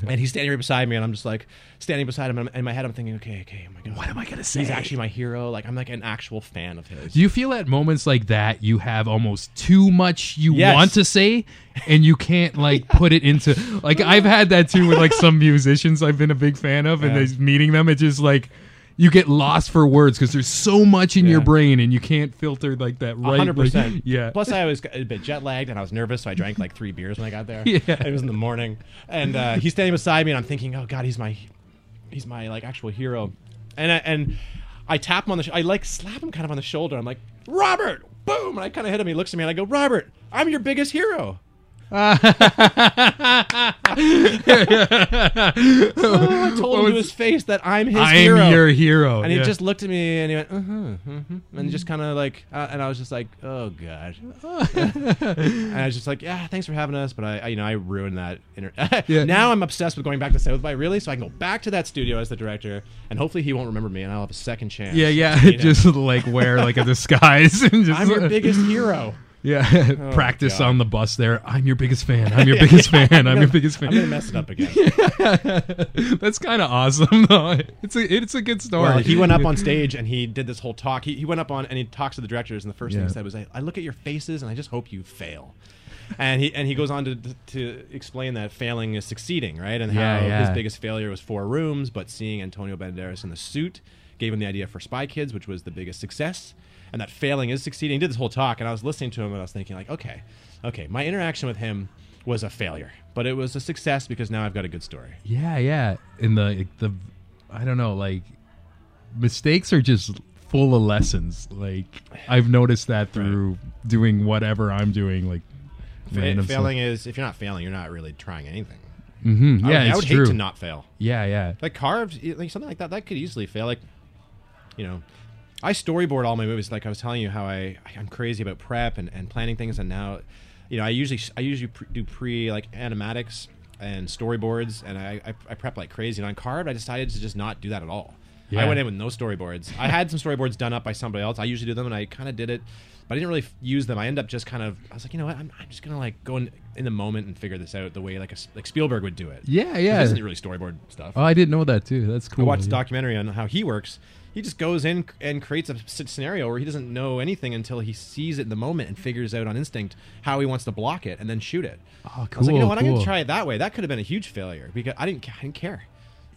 and he's standing right beside me, and I'm just like standing beside him, and in my head I'm thinking, okay, okay, oh my god, What am I gonna say? He's actually my hero. Like I'm like an actual fan of his. Do you feel at moments like that you have almost too much you Yes. want to say and you can't like put it into like I've had that too with like some musicians I've been a big fan of and Yeah. meeting them it's just like you get lost for words because there's so much in your brain and you can't filter like that right hundred like- percent. yeah Plus, I was a bit jet lagged and I was nervous, so I drank like three beers when I got there. Yeah. It was in the morning, and uh, he's standing beside me, and I'm thinking, oh god, he's my, he's my like actual hero, and I, and I tap him on the, sh- I like slap him kind of on the shoulder. I'm like, Robert, boom, and I kind of hit him. He looks at me, and I go, Robert, I'm your biggest hero. I told him to his face that I'm his I hero. am your hero And he yeah. just looked at me and he went, uh-huh, uh-huh, and just kind of like, uh, and I was just like, oh god. and I was just like, yeah, thanks for having us, but I, I you know, I ruined that. Inter- Yeah. Now I'm obsessed with going back to South by, really, so I can go back to that studio as the director, and hopefully he won't remember me, and I'll have a second chance. yeah yeah just like wear like a disguise and just I'm your biggest hero. Yeah oh, practice God. on the bus there I'm your biggest fan I'm your biggest fan I'm your biggest fan. I'm gonna mess it up again. that's kind of awesome though it's a it's a good story Well, he went up on stage and he did this whole talk. He, he went up on and he talks to the directors, and the first thing he said was, I, "I look at your faces and I just hope you fail." And he and he goes on to to explain that failing is succeeding, right? And Yeah, how yeah. his biggest failure was four rooms, but seeing Antonio Banderas in the suit gave him the idea for Spy Kids, which was the biggest success. And that failing is succeeding. He did this whole talk, and I was listening to him, and I was thinking, like, okay, okay, my interaction with him was a failure, but it was a success because now I've got a good story. Yeah, yeah. And the the I don't know, like mistakes are just full of lessons. Like I've noticed that through doing whatever I'm doing. Like Fa- failing is if you're not failing, you're not really trying anything. Mm-hmm. I Yeah, would, it's I would hate to not fail. yeah, yeah. Like carved, like something like that, that could easily fail. Like, you know, I storyboard all my movies. Like I was telling you how I I'm crazy about prep and, and planning things, and now, you know, I usually I usually pre- do pre like animatics and storyboards, and I, I I prep like crazy. And on carved, I decided to just not do that at all. Yeah. I went in with no storyboards. I had some storyboards done up by somebody else. I usually do them, and I kind of did it, but I didn't really f- use them. I end up just kind of. I was like, you know what? I'm, I'm just gonna like go in, in the moment and figure this out the way like a like Spielberg would do it. Yeah, He yeah. doesn't really storyboard stuff. Oh, I didn't know that too. That's cool. I watched a yeah. documentary on how he works. He just goes in and creates a scenario where he doesn't know anything until he sees it in the moment and figures out on instinct how he wants to block it and then shoot it. Oh, I was like, you know cool, what? I'm gonna try it that way. That could have been a huge failure because I didn't. I didn't care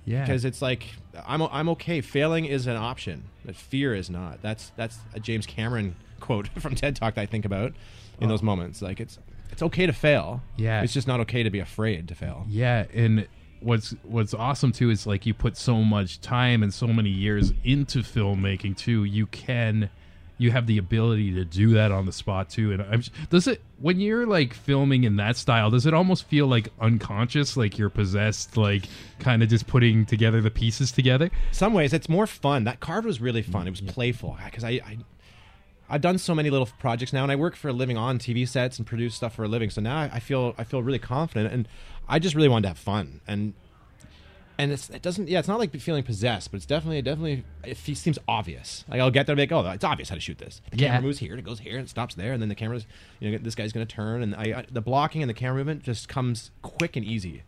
Yeah. because it's like I'm I'm okay. Failing is an option, but fear is not. That's that's a James Cameron quote from TED Talk that I think about in those moments. Like it's it's okay to fail. Yeah. it's just not okay to be afraid to fail. Yeah, and what's what's awesome too is like you put so much time and so many years into filmmaking too. You can you have the ability to do that on the spot too. And I'm, does it when you're like filming in that style? Does it almost feel like unconscious, like you're possessed, like kind of just putting together the pieces together? some ways it's more fun that carved was really fun mm, it was playful because I, I i've done so many little projects now and i work for a living on tv sets and produce stuff for a living so now i, I feel i feel really confident and i just really wanted to have fun and and it's, it doesn't yeah it's not like feeling possessed but it's definitely definitely it seems obvious. Like i'll get there and be like oh it's obvious how to shoot this. The Yeah. camera moves here and it goes here and it stops there and then the camera's you know this guy's going to turn and I, I the blocking and the camera movement just comes quick and easy.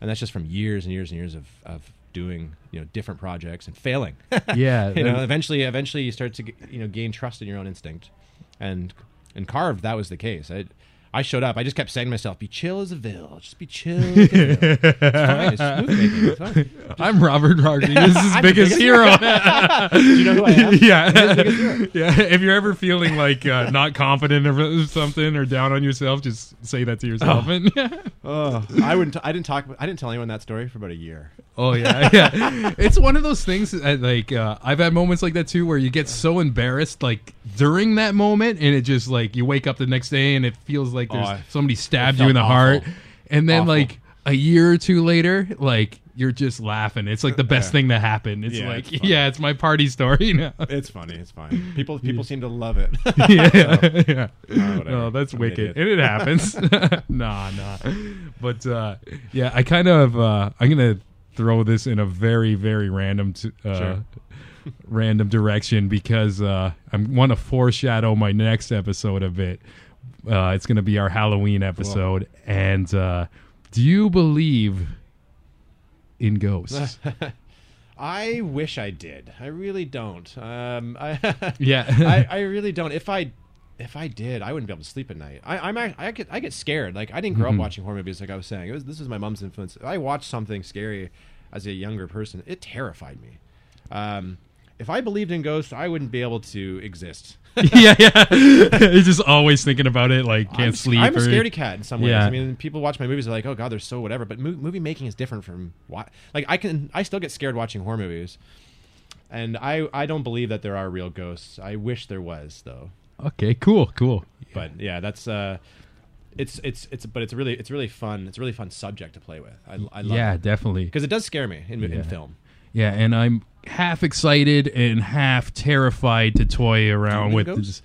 And that's just from years and years and years of, of doing you know different projects and failing. Yeah, you know, eventually, eventually you start to you know gain trust in your own instinct, and and carved that was the case. I I showed up. I just kept saying to myself, "Be chill as a vill. Just be chill." As a it's fine. It's smooth. It's fine. I'm Robert Rodriguez's biggest, biggest hero. Do you know who I am? yeah, yeah. If you're ever feeling like uh, not confident or something or down on yourself, just say that to yourself. And Oh, I wouldn't. I didn't talk. I didn't tell anyone that story for about a year. oh yeah, yeah. It's one of those things. That, like uh, I've had moments like that too, where you get so embarrassed like during that moment, and it just like you wake up the next day and it feels like there's Oh, somebody stabbed you in the felt heart, awful. and then Awful. like. a year or two later, like you're just laughing. It's like the best Yeah. thing that happened. It's Yeah, like, it's funny. yeah, it's my party story now. It's funny. It's fine. People people seem to love it. yeah, yeah. Oh, whatever. No, that's I'm an wicked, idiot. and it happens. nah, nah. But uh, yeah, I kind of uh, I'm gonna throw this in a very, very random, t- uh, Sure. random direction because uh, I want to foreshadow my next episode a bit. Uh, it's gonna be our Halloween episode, and uh, do you believe in ghosts? I wish I did. I really don't. Um, I, Yeah. I, I really don't. If I, if I did, I wouldn't be able to sleep at night. I, I'm, I get, I get scared. Like I didn't grow Mm-hmm. up watching horror movies. Like I was saying, it was this was my mom's influence. If I watched something scary as a younger person, it terrified me. Um, if I believed in ghosts, I wouldn't be able to exist. yeah, yeah. You're just always thinking about it, like can't I'm, sleep. I'm a scaredy cat in some ways. Yeah. I mean, people watch my movies are like, "Oh God, they're so whatever." But mo- movie making is different from what. like I can I still get scared watching horror movies, and I I don't believe that there are real ghosts. I wish there was though. Okay, cool, cool. But yeah, that's uh, it's it's it's but it's really it's really fun. It's a really fun subject to play with. I I love yeah, it definitely. because it does scare me in, Yeah. in film. Yeah, and I'm half excited and half terrified to toy around with this.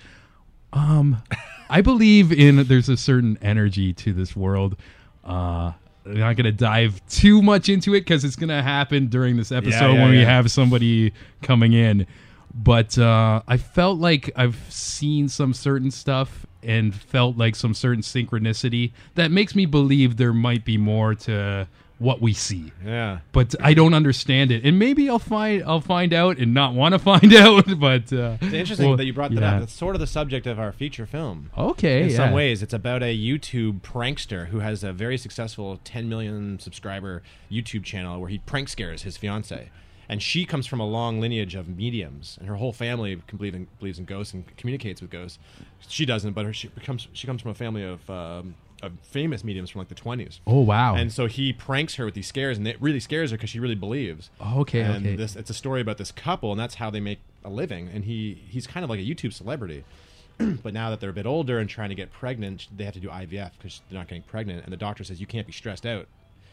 Um, I believe in there's a certain energy to this world. Uh, I'm not gonna dive too much into it because it's gonna happen during this episode yeah, when we have somebody coming in. But uh, I felt like I've seen some certain stuff and felt like some certain synchronicity that makes me believe there might be more to what we see Yeah. but I don't understand it, and maybe I'll find I'll find out and not want to find out. But uh, It's interesting well, that you brought that yeah. up. That's sort of the subject of our feature film. Okay, in yeah. some ways it's about a youtube prankster who has a very successful 10 million subscriber youtube channel where he prank scares his fiance and she comes from a long lineage of mediums and her whole family can believe in, believes in ghosts and communicates with ghosts she doesn't but her, she comes she comes from a family of, um, of famous mediums from like the 20s Oh wow! and so he pranks her with these scares, and it really scares her because she really believes. Oh, okay, and okay. This it's a story about this couple, and that's how they make a living. And he he's kind of like a YouTube celebrity. but now that they're a bit older and trying to get pregnant, they have to do IVF because they're not getting pregnant. And the doctor says you can't be stressed out.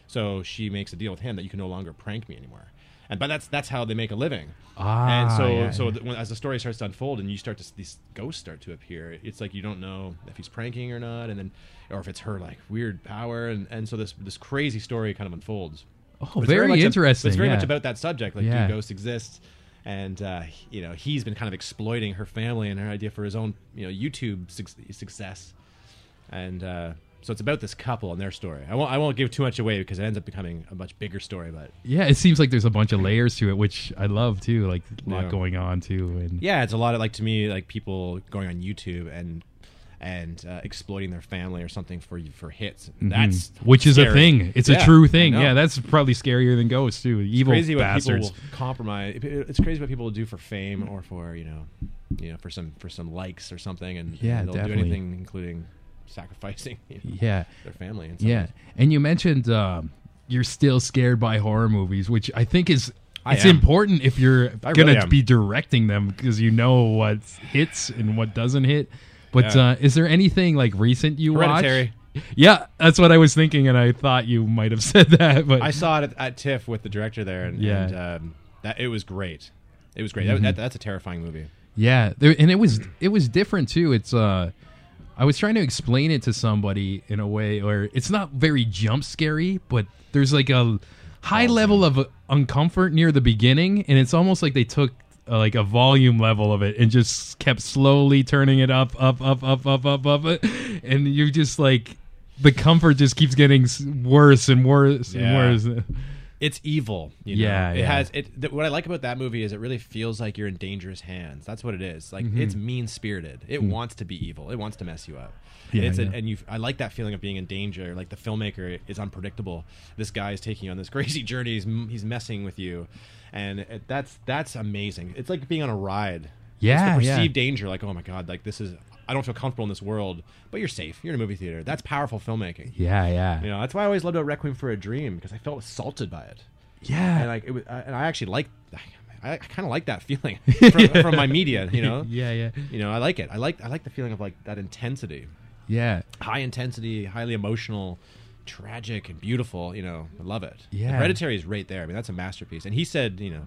So she makes a deal with him that you can no longer prank me anymore. And but that's that's how they make a living. Ah, and so yeah, so yeah. when, as the story starts to unfold and you start to these ghosts start to appear, it's like you don't know if he's pranking or not, and then or if it's her like weird power, and, and so this this crazy story kind of unfolds. oh, it's very, much a- interesting. it's very yeah. much about that subject, like do ghosts exist? And uh, you know he's been kind of exploiting her family and her idea for his own you know YouTube suc- success, and uh, so it's about this couple and their story. I won't I won't give too much away because it ends up becoming a much bigger story, but yeah, it seems like there's a bunch of layers to it, which I love too. Like a lot Yeah. going on too, and Yeah, it's a lot of like to me like people going on YouTube and and uh, exploiting their family or something for for hits. That's Mhm. which is a scary. thing. It's Yeah, a true I thing. know. Yeah, that's probably scarier than ghosts too. Evil crazy what bastards. people will compromise. It's crazy what people will do for fame or for you know, you know, for some for some likes or something, and Yeah, and they'll definitely. do anything, including sacrificing you know, Yeah, their family. Some yeah. ways. And you mentioned um, you're still scared by horror movies, which I think is. I It's am. important if you're I gonna really be directing them because you know what hits and what doesn't hit. But Yeah. uh, is there anything like recent you Hereditary. watched? Yeah, that's what I was thinking, and I thought you might have said that. But I saw it at, at TIFF with the director there, and, Yeah. and um, that it was great. It was great. Mm-hmm. That, that, that's a terrifying movie. Yeah, there, and it was it was different too. It's uh, I was trying to explain it to somebody in a way where it's not very jump scary, but there's like a high level of uncomfort near the beginning, and it's almost like they took uh, like a volume level of it and just kept slowly turning it up, up, up, up, up, up, up, and you just like the comfort just keeps getting worse and worse Yeah. and worse. It's evil. You know? Yeah, it yeah. has it. Th- what I like about that movie is it really feels like you're in dangerous hands. That's what it is. Like Mm-hmm. it's mean spirited. It wants to be evil. It wants to mess you up. Yeah, it's a, and you. I like that feeling of being in danger. Like the filmmaker is unpredictable. This guy is taking you on this crazy journey. He's, he's messing with you, and it, that's that's amazing. It's like being on a ride. Yeah, it's the yeah. perceived danger. Like oh my god, like this is. I don't feel comfortable in this world, but you're safe. You're in a movie theater. That's powerful filmmaking. Yeah, yeah, You know, that's why I always loved about Requiem for a Dream because I felt assaulted by it yeah. and like it was, I- and I actually like I, I kind of like that feeling from, from my media. You know, yeah, yeah, you know, I like it. I like I like the feeling of like that intensity, yeah. high intensity, highly emotional tragic and beautiful. You know, I love it. Yeah. Hereditary is right there. I mean, that's a masterpiece. And he said, you know,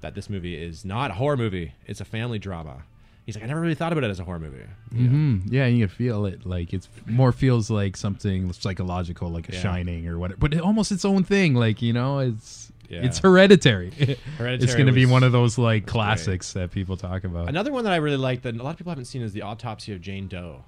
that this movie is not a horror movie; it's a family drama. He's like, I never really thought about it as a horror movie. You hmm Yeah, you can feel it. Like it's more feels like something psychological, like a Yeah. Shining or whatever. But it, almost its own thing. Like you know, it's Yeah. it's hereditary. Hereditary it's going to be was- one of those like classics that people talk about. Another one that I really like that a lot of people haven't seen is the Autopsy of Jane Doe.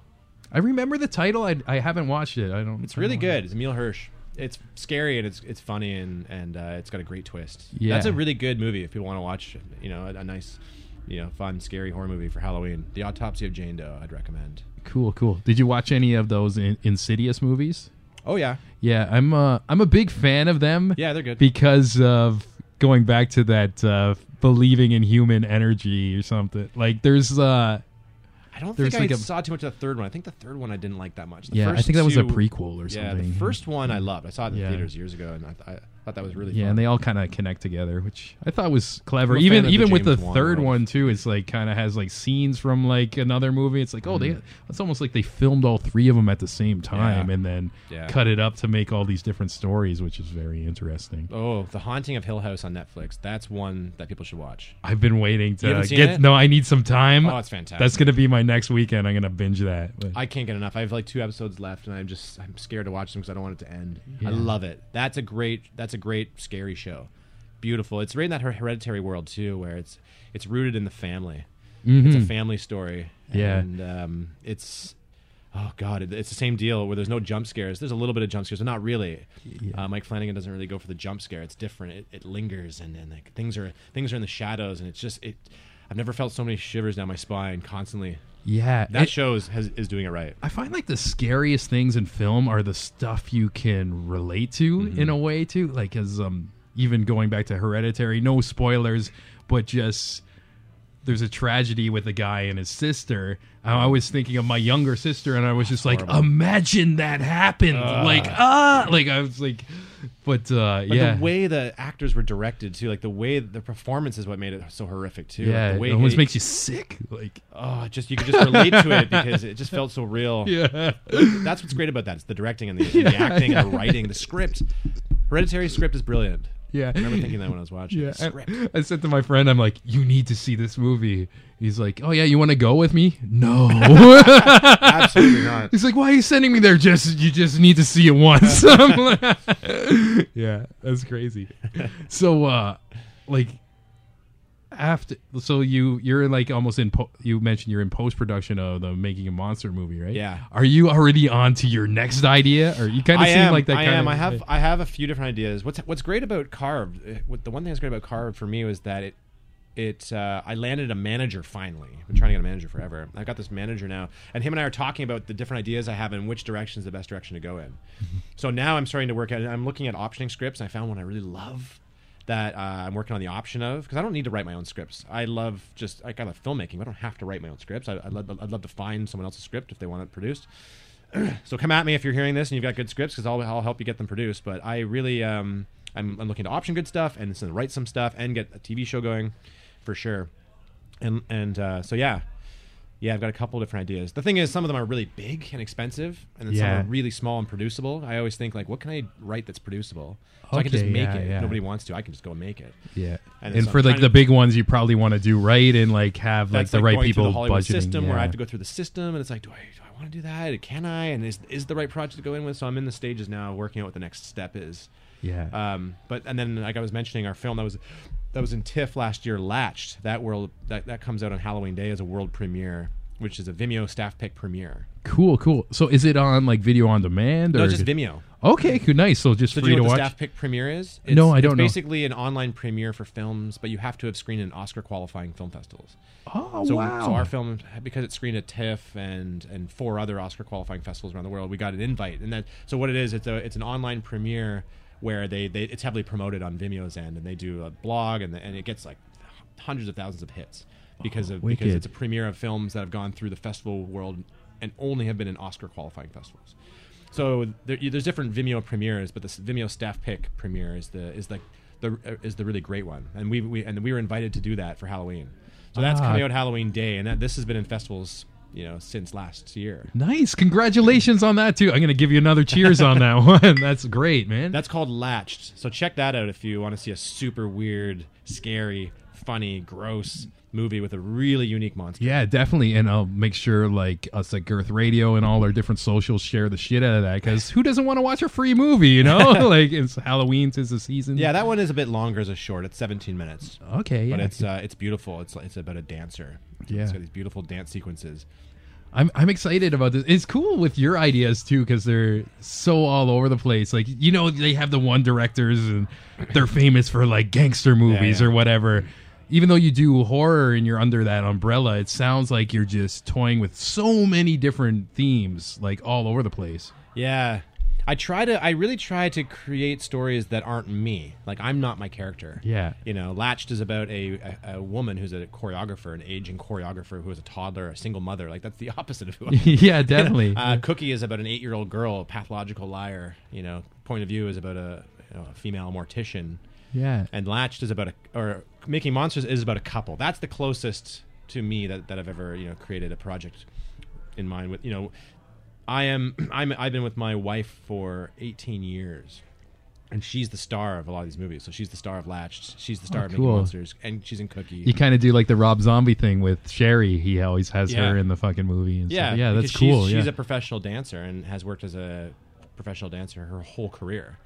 I remember the title. I, I haven't watched it. I don't. It's I really don't- good. It's Emile Hirsch. It's scary and it's it's funny and and uh, it's got a great twist. Yeah. that's a really good movie if people want to watch. You know, a, a nice, you know, fun, scary horror movie for Halloween. The Autopsy of Jane Doe. I'd recommend. Cool, cool. Did you watch any of those in, Insidious movies? Oh yeah, Yeah, I'm. Uh, I'm a big fan of them. yeah, they're good. because of going back to that uh, believing in human energy or something. Like there's uh I don't think I like a- saw too much of the third one. I think the third one I didn't like that much. The yeah, I think that was a prequel or something. Yeah, the first one I loved. I saw it in Yeah. theaters years ago, and I, I thought that was really yeah, fun. and they all kind of connect together, which I thought was clever. I'm a fan Even of the even with the James Wan third one too, it's like kind of has like scenes from like another movie. It's like oh, Mm-hmm. they it's almost like they filmed all three of them at the same time Yeah. and then Yeah. cut it up to make all these different stories, which is very interesting. Oh, The Haunting of Hill House on Netflix. That's one that people should watch. I've been waiting to haven't seen get. it? No, I need some time. Oh, it's fantastic. That's gonna be my next weekend. I'm gonna binge that. But- I can't get enough. I have like two episodes left, and I'm just I'm scared to watch them because I don't want it to end. I love it. That's a great that's a great scary show. Beautiful. It's right in that hereditary world too, where it's it's rooted in the family. It's a Mhm. family story. Yeah. and um, it's oh god, it, it's the same deal where there's no jump scares. There's a little bit of jump scares, but not really. Yeah. Uh, Mike Flanagan doesn't really go for the jump scare. It's different. It, it lingers, and then like things are things are in the shadows, and it's just it. I've never felt so many shivers down my spine constantly. yeah, That it- shows has, is doing it right. I find like the scariest things in film are the stuff you can relate to Mm-hmm. in a way too. Like as um even going back to Hereditary, no spoilers, but just there's a tragedy with a guy and his sister. I was thinking of my younger sister, and I was just like, horrible. imagine that happened. like ah, like I was like, but uh, yeah, the way the actors were directed too, like the way the performance is what made it so horrific too. yeah, like the way it almost makes you sick. Like oh, just you could just relate to it because it just felt so real. yeah, That's what's great about that. It's the directing and the, and the acting and the writing, the script. Hereditary script is brilliant. Yeah. I remember thinking that when I was watching. Yeah, and I said to my friend, I'm like, "You need to see this movie." He's like, "Oh yeah, you want to go with me?" No. Absolutely not. He's like, "Why are you sending me there? Just you just need to see it once." Like- yeah, that's crazy. So, uh, like, after, so you you're like almost in. Po- you mentioned you're in post production of the making a monster movie, right? Yeah. Are you already on to your next idea, or you kind of seem am. like that? I kind am. Of, I have. I have a few different ideas. What's What's great about Carved? What the one thing that's great about Carved for me was that it. It. Uh, I landed a manager finally. I've been trying to get a manager forever. I've got this manager now, and him and I are talking about the different ideas I have and which direction is the best direction to go in. So now I'm starting to work at. I'm looking at optioning scripts. And I found one I really love that uh, I'm working on the option of because I don't need to write my own scripts. I love just I love filmmaking. but I don't have to write my own scripts. I, I'd, love, I'd love to find someone else's script if they want it produced. so come at me if you're hearing this and you've got good scripts because I'll, I'll help you get them produced. But I really um, I'm, I'm looking to option good stuff and write some stuff and get a TV show going for sure. And and uh, so yeah. Yeah, I've got a couple different ideas. The thing is, some of them are really big and expensive, and then some are really small and producible. I always think like, what can I write that's producible? So I can just Okay, make yeah, it. yeah. If nobody wants to, I can just go and make it. Yeah, And and, so for I'm like trying the to- big ones, you probably want to do right and like have like That's the right going people through the Hollywood budgeting. system where I yeah. have to go through the system, and it's like, do I do I want to do that? Can I? And is is the right project to go in with? So I'm in the stages now, working out what the next step is. yeah, Um, but and then like I was mentioning, our film that was that was in TIFF last year, Latched. That world that that comes out on Halloween Day as a world premiere, which is a Vimeo staff pick premiere. cool, cool. So is it on like video on demand or No, just Vimeo. Okay, cool, nice. So just So do free you to know what the watch. staff pick premiere is? No, I don't it's know. Basically, an online premiere for films, but you have to have screened in Oscar qualifying film festivals. oh So, wow! so our film, because it's screened at TIFF and and four other Oscar qualifying festivals around the world, we got an invite. And that so what it is, it's a it's an online premiere where they, they it's heavily promoted on Vimeo's end, and they do a blog, and and it gets like hundreds of thousands of hits because of because it's a premiere of films that have gone through the festival world and only have been in Oscar qualifying festivals. So there, there's different Vimeo premieres, but this Vimeo staff pick premiere is the is like the is the really great one, and we, we and we were invited to do that for Halloween. So that's Ah. coming out Halloween day, and that, this has been in festivals you know, since last year. Nice. Congratulations on that too. I'm gonna give you another cheers on that one. That's great, man. That's called Latched. So check that out if you want to see a super weird, scary, funny, gross movie with a really unique monster. yeah, definitely. And I'll make sure like us at Girth Radio and all our different socials share the shit out of that because who doesn't want to watch a free movie? You know, like it's Halloween, tis the season. Yeah, that one is a bit longer as a short. It's 17 minutes. Okay. Yeah. But it's uh, it's beautiful. It's it's about a dancer. Yeah. It's got these beautiful dance sequences. I'm I'm excited about this. It's cool with your ideas too because they're so all over the place. Like you know, they have the one directors and they're famous for like gangster movies yeah. or whatever. Even though you do horror and you're under that umbrella, it sounds like you're just toying with so many different themes, like all over the place. Yeah. I try to I really try to create stories that aren't me. Like I'm not my character. Yeah. You know, Latched is about a, a, a woman who's a choreographer, an aging choreographer who is a toddler, a single mother. Like that's the opposite of who I am. yeah, definitely. Uh, Cookie is about an eight-year-old girl, a pathological liar. You know, Point of View is about a, you know, a female mortician, yeah. and Latched is about a or Making Monsters is about a couple. That's the closest to me that, that I've ever you know created a project in mind with. You know, I am I'm I've been with my wife for 18 years. And she's the star of a lot of these movies. So she's the star of Latched. She's the star Oh, of Making cool. Monsters, and she's in Cookie. You kind of do like the Rob Zombie thing with Sheri. He always has Yeah. her in the fucking movie. And Yeah, stuff. yeah, that's cool. She's, yeah. she's a professional dancer and has worked as a professional dancer her whole career,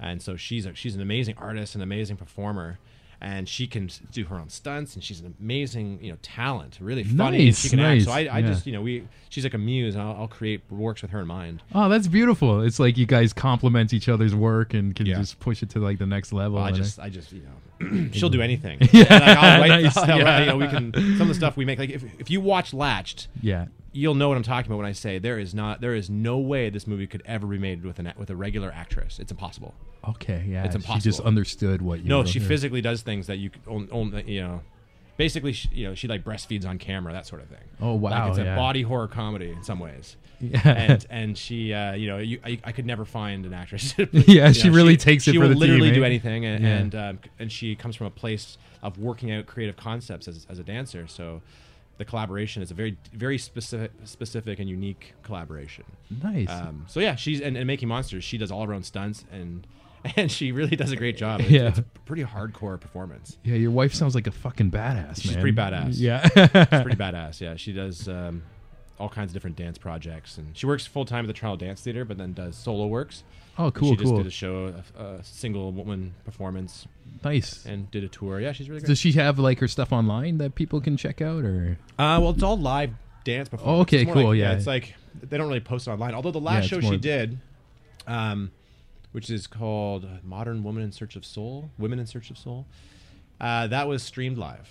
and so she's a, she's an amazing artist, an amazing performer, and she can do her own stunts, and she's an amazing you know talent, really funny. and Nice, she can nice, act. So I, I yeah. just you know we she's like a muse, and I'll, I'll create works with her in mind. Oh, that's beautiful. It's like you guys complement each other's work and can Yeah. just push it to like the next level. Well, I just I just you know she'll do anything. Yeah, Like, I'll write- nice, I'll- yeah. you know, we can some of the stuff we make like if if you watch Latched. yeah. You'll know what I'm talking about when I say there is not there is no way this movie could ever be made with an with a regular actress. It's impossible. Okay, yeah. It's impossible. She just understood what you No, she there. physically does things that you only, you know. Basically, she, you know, she like breastfeeds on camera, that sort of thing. Oh, wow, Like it's a body horror comedy in some ways. Yeah. and and she, uh, you know, you, I, I could never find an actress. Yeah, You she know, really takes it She for will the literally team, do eh? anything, and Yeah. and, um, and she comes from a place of working out creative concepts as, as a dancer. So the collaboration is a very very specific specific and unique collaboration. nice. Um, so yeah, she's and, and making monsters. She does all her own stunts and and she really does a great job. It's, Yeah. it's a pretty hardcore performance. yeah, your wife sounds like a fucking badass, She's man. pretty badass. Yeah. She's pretty badass. Yeah, she does um, all kinds of different dance projects, and she works full time at the Toronto Dance Theater, but then does solo works. Oh, cool, she just did a show, a, a single woman performance, nice. and did a tour. Yeah, she's really great. Does she have like her stuff online that people can check out or Uh, well, it's all live dance performance. okay, cool, like- yeah. it's like they don't really post it online. Although the last it's show she did, um, which is called "Modern Woman in Search of Soul," Women in Search of Soul, uh, that was streamed live.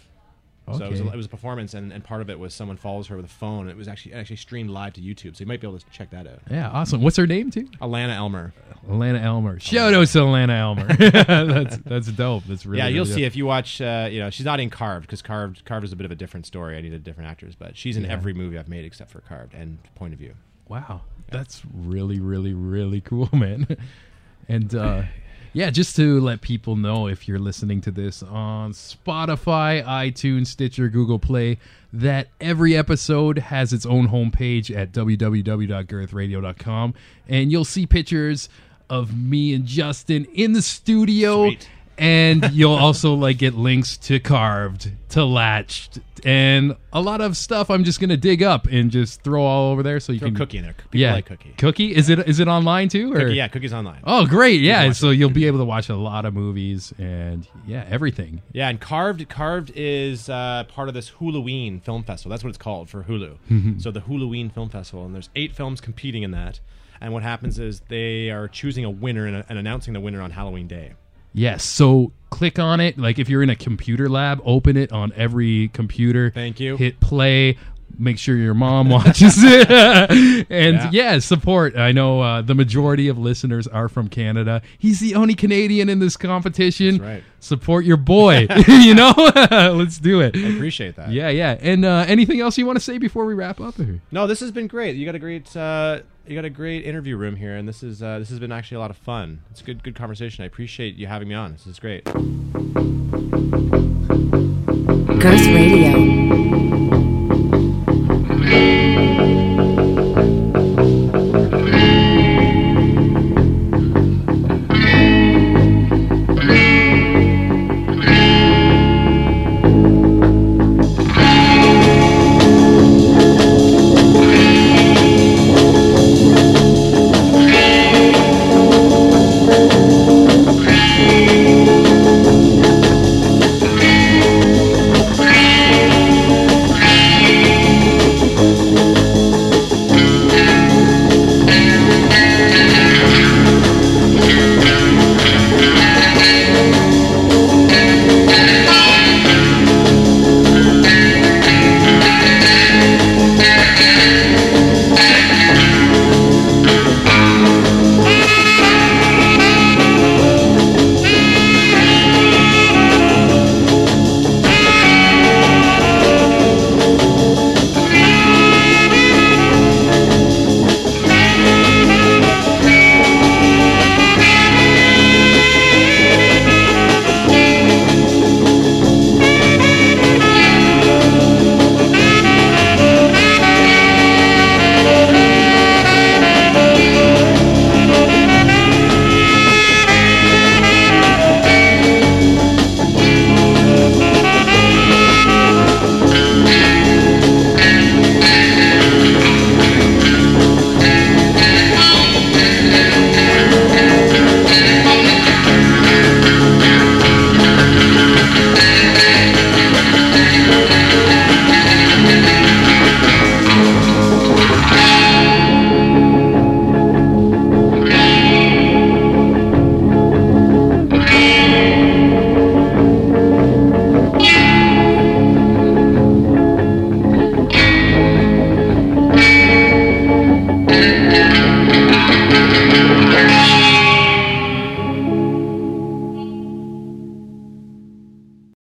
So it was, a, it was a performance, and, and part of it was someone follows her with a phone. And It was actually actually streamed live to YouTube, so you might be able to check that out. Yeah, awesome. What's her name too? Alana Elmer. Alana Elmer. Shout out to Alana Elmer. that's that's dope. That's really yeah, you'll really see dope. if you watch. Uh, you know, she's not in Carved because Carved Carved is a bit of a different story. I needed different actors, but she's in Yeah. every movie I've made except for Carved and Point of View. Wow, that's really, really, really cool, man. And uh, yeah, just to let people know, if you're listening to this on Spotify, iTunes, Stitcher, Google Play, that every episode has its own homepage at www.girthradio.com, and you'll see pictures of me and Justin in the studio. Sweet. And you'll also like get links to carved to latched and a lot of stuff i'm just gonna dig up and just throw all over there so you Throw can Cookie in there. People yeah like Cookie. cookie is it is it online too or Cookie, yeah, Cookie's online. oh great yeah watch so you'll be able to watch a lot of movies and yeah everything Yeah, and Carved Carved is uh, part of this Huluween Film Festival. That's what it's called for Hulu. Mm-hmm. so the Huluween Film Festival, and there's eight films competing in that. And what happens is they are choosing a winner and, and announcing the winner on Halloween Day. Yes so click on it like if you're in a computer lab open it on every computer Thank you. hit play make sure your mom watches it and yeah. Yeah. support i know uh, the majority of listeners are from canada he's the only canadian in this competition That's right. support your boy you know let's do it I appreciate that. yeah yeah and uh, anything else you want to say before we wrap up? No, this has been great. You got a great uh, you got a great interview room here, and this is uh, this has been actually a lot of fun. It's a good good conversation. I appreciate you having me on. This is great. Girth Radio.